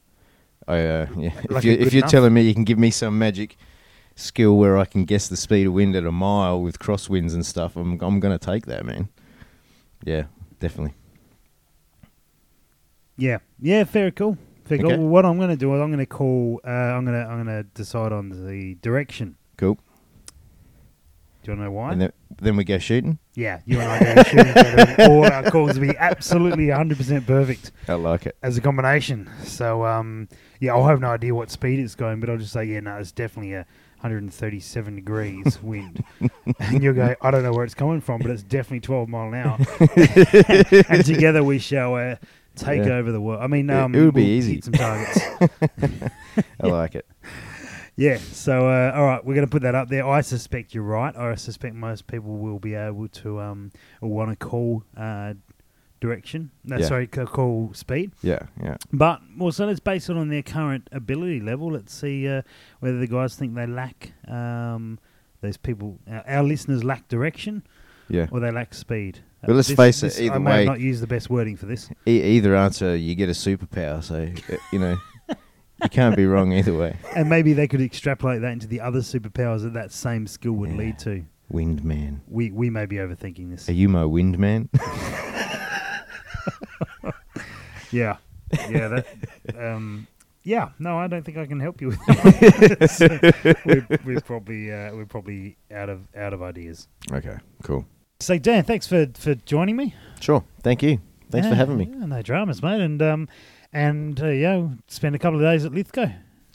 I uh, yeah. Like if you if you're enough? telling me you can give me some magic skill where I can guess the speed of wind at a mile with crosswinds and stuff, I'm I'm gonna take that, man. Yeah, definitely. Yeah. Yeah. Fair. Cool. Fair. Cool. Okay. Well, what I'm going to do is I'm going to call. Uh, I'm going to. I'm going to decide on the direction. Cool. Do you want to know why? And then, then we go shooting. Yeah, you and I go shooting. All our calls will be absolutely 100% perfect I like it. as a combination. So, um, yeah, I'll have no idea what speed it's going, but I'll just say, yeah, no, it's definitely a 137 degrees wind. and you'll go, I don't know where it's coming from, but it's definitely 12 mile an hour. and together we shall uh, take Yeah. over the world. I mean, um, it would be we'll easy. some targets. I like it. Yeah, so uh, all right, we're going to put that up there. I suspect you're right. I suspect most people will be able to um, or want to call uh, direction. No, Yeah. sorry, call speed. Yeah, yeah. But also, let's base it on their current ability level. Let's see uh, whether the guys think they lack um, those people. Our, our listeners lack direction Yeah. or they lack speed. But let's this- face it, this- either I way- not use the best wording for this. E- either answer, you get a superpower. So uh, you know, you can't be wrong either way. And maybe they could extrapolate that into the other superpowers that that same skill would Yeah. lead to. Wind man. We we may be overthinking this. Are you my wind man? Yeah, yeah, that, um, yeah. No, I don't think I can help you with that. we're, we're probably uh, we're probably out of out of ideas. okay, cool. So Dan, thanks for for joining me. Sure. Thank you. Thanks for having me. yeah, no dramas, mate, and um, and uh, yeah, spend a couple of days at Lithgow.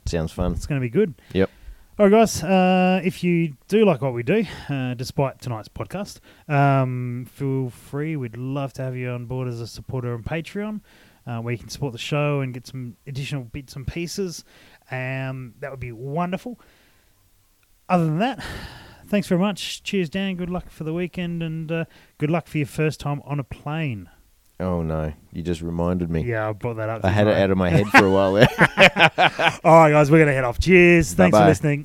Sounds fun. It's going to be good. Yep. All right, guys. Uh, if you do like what we do, uh, despite tonight's podcast, um, feel free. We'd love to have you on board as a supporter on Patreon, uh, where you can support the show and get some additional bits and pieces. Um, that would be wonderful. Other than that, thanks very much. Cheers, Dan. Good luck for the weekend, and uh, good luck for your first time on a plane. Oh no, you just reminded me. Yeah, I brought that up. I had it out of my head for a while there. All right, guys, we're going to head off. Cheers. Thanks for Bye-bye. listening.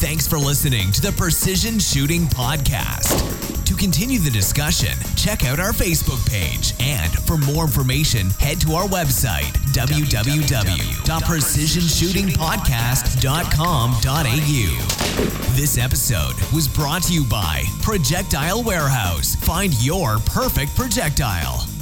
Thanks for listening to the Precision Shooting Podcast. Continue the discussion, check out our Facebook page. And for more information, head to our website, www.precisionshootingpodcast.com.au. This episode was brought to you by Projectile Warehouse. Find your perfect projectile.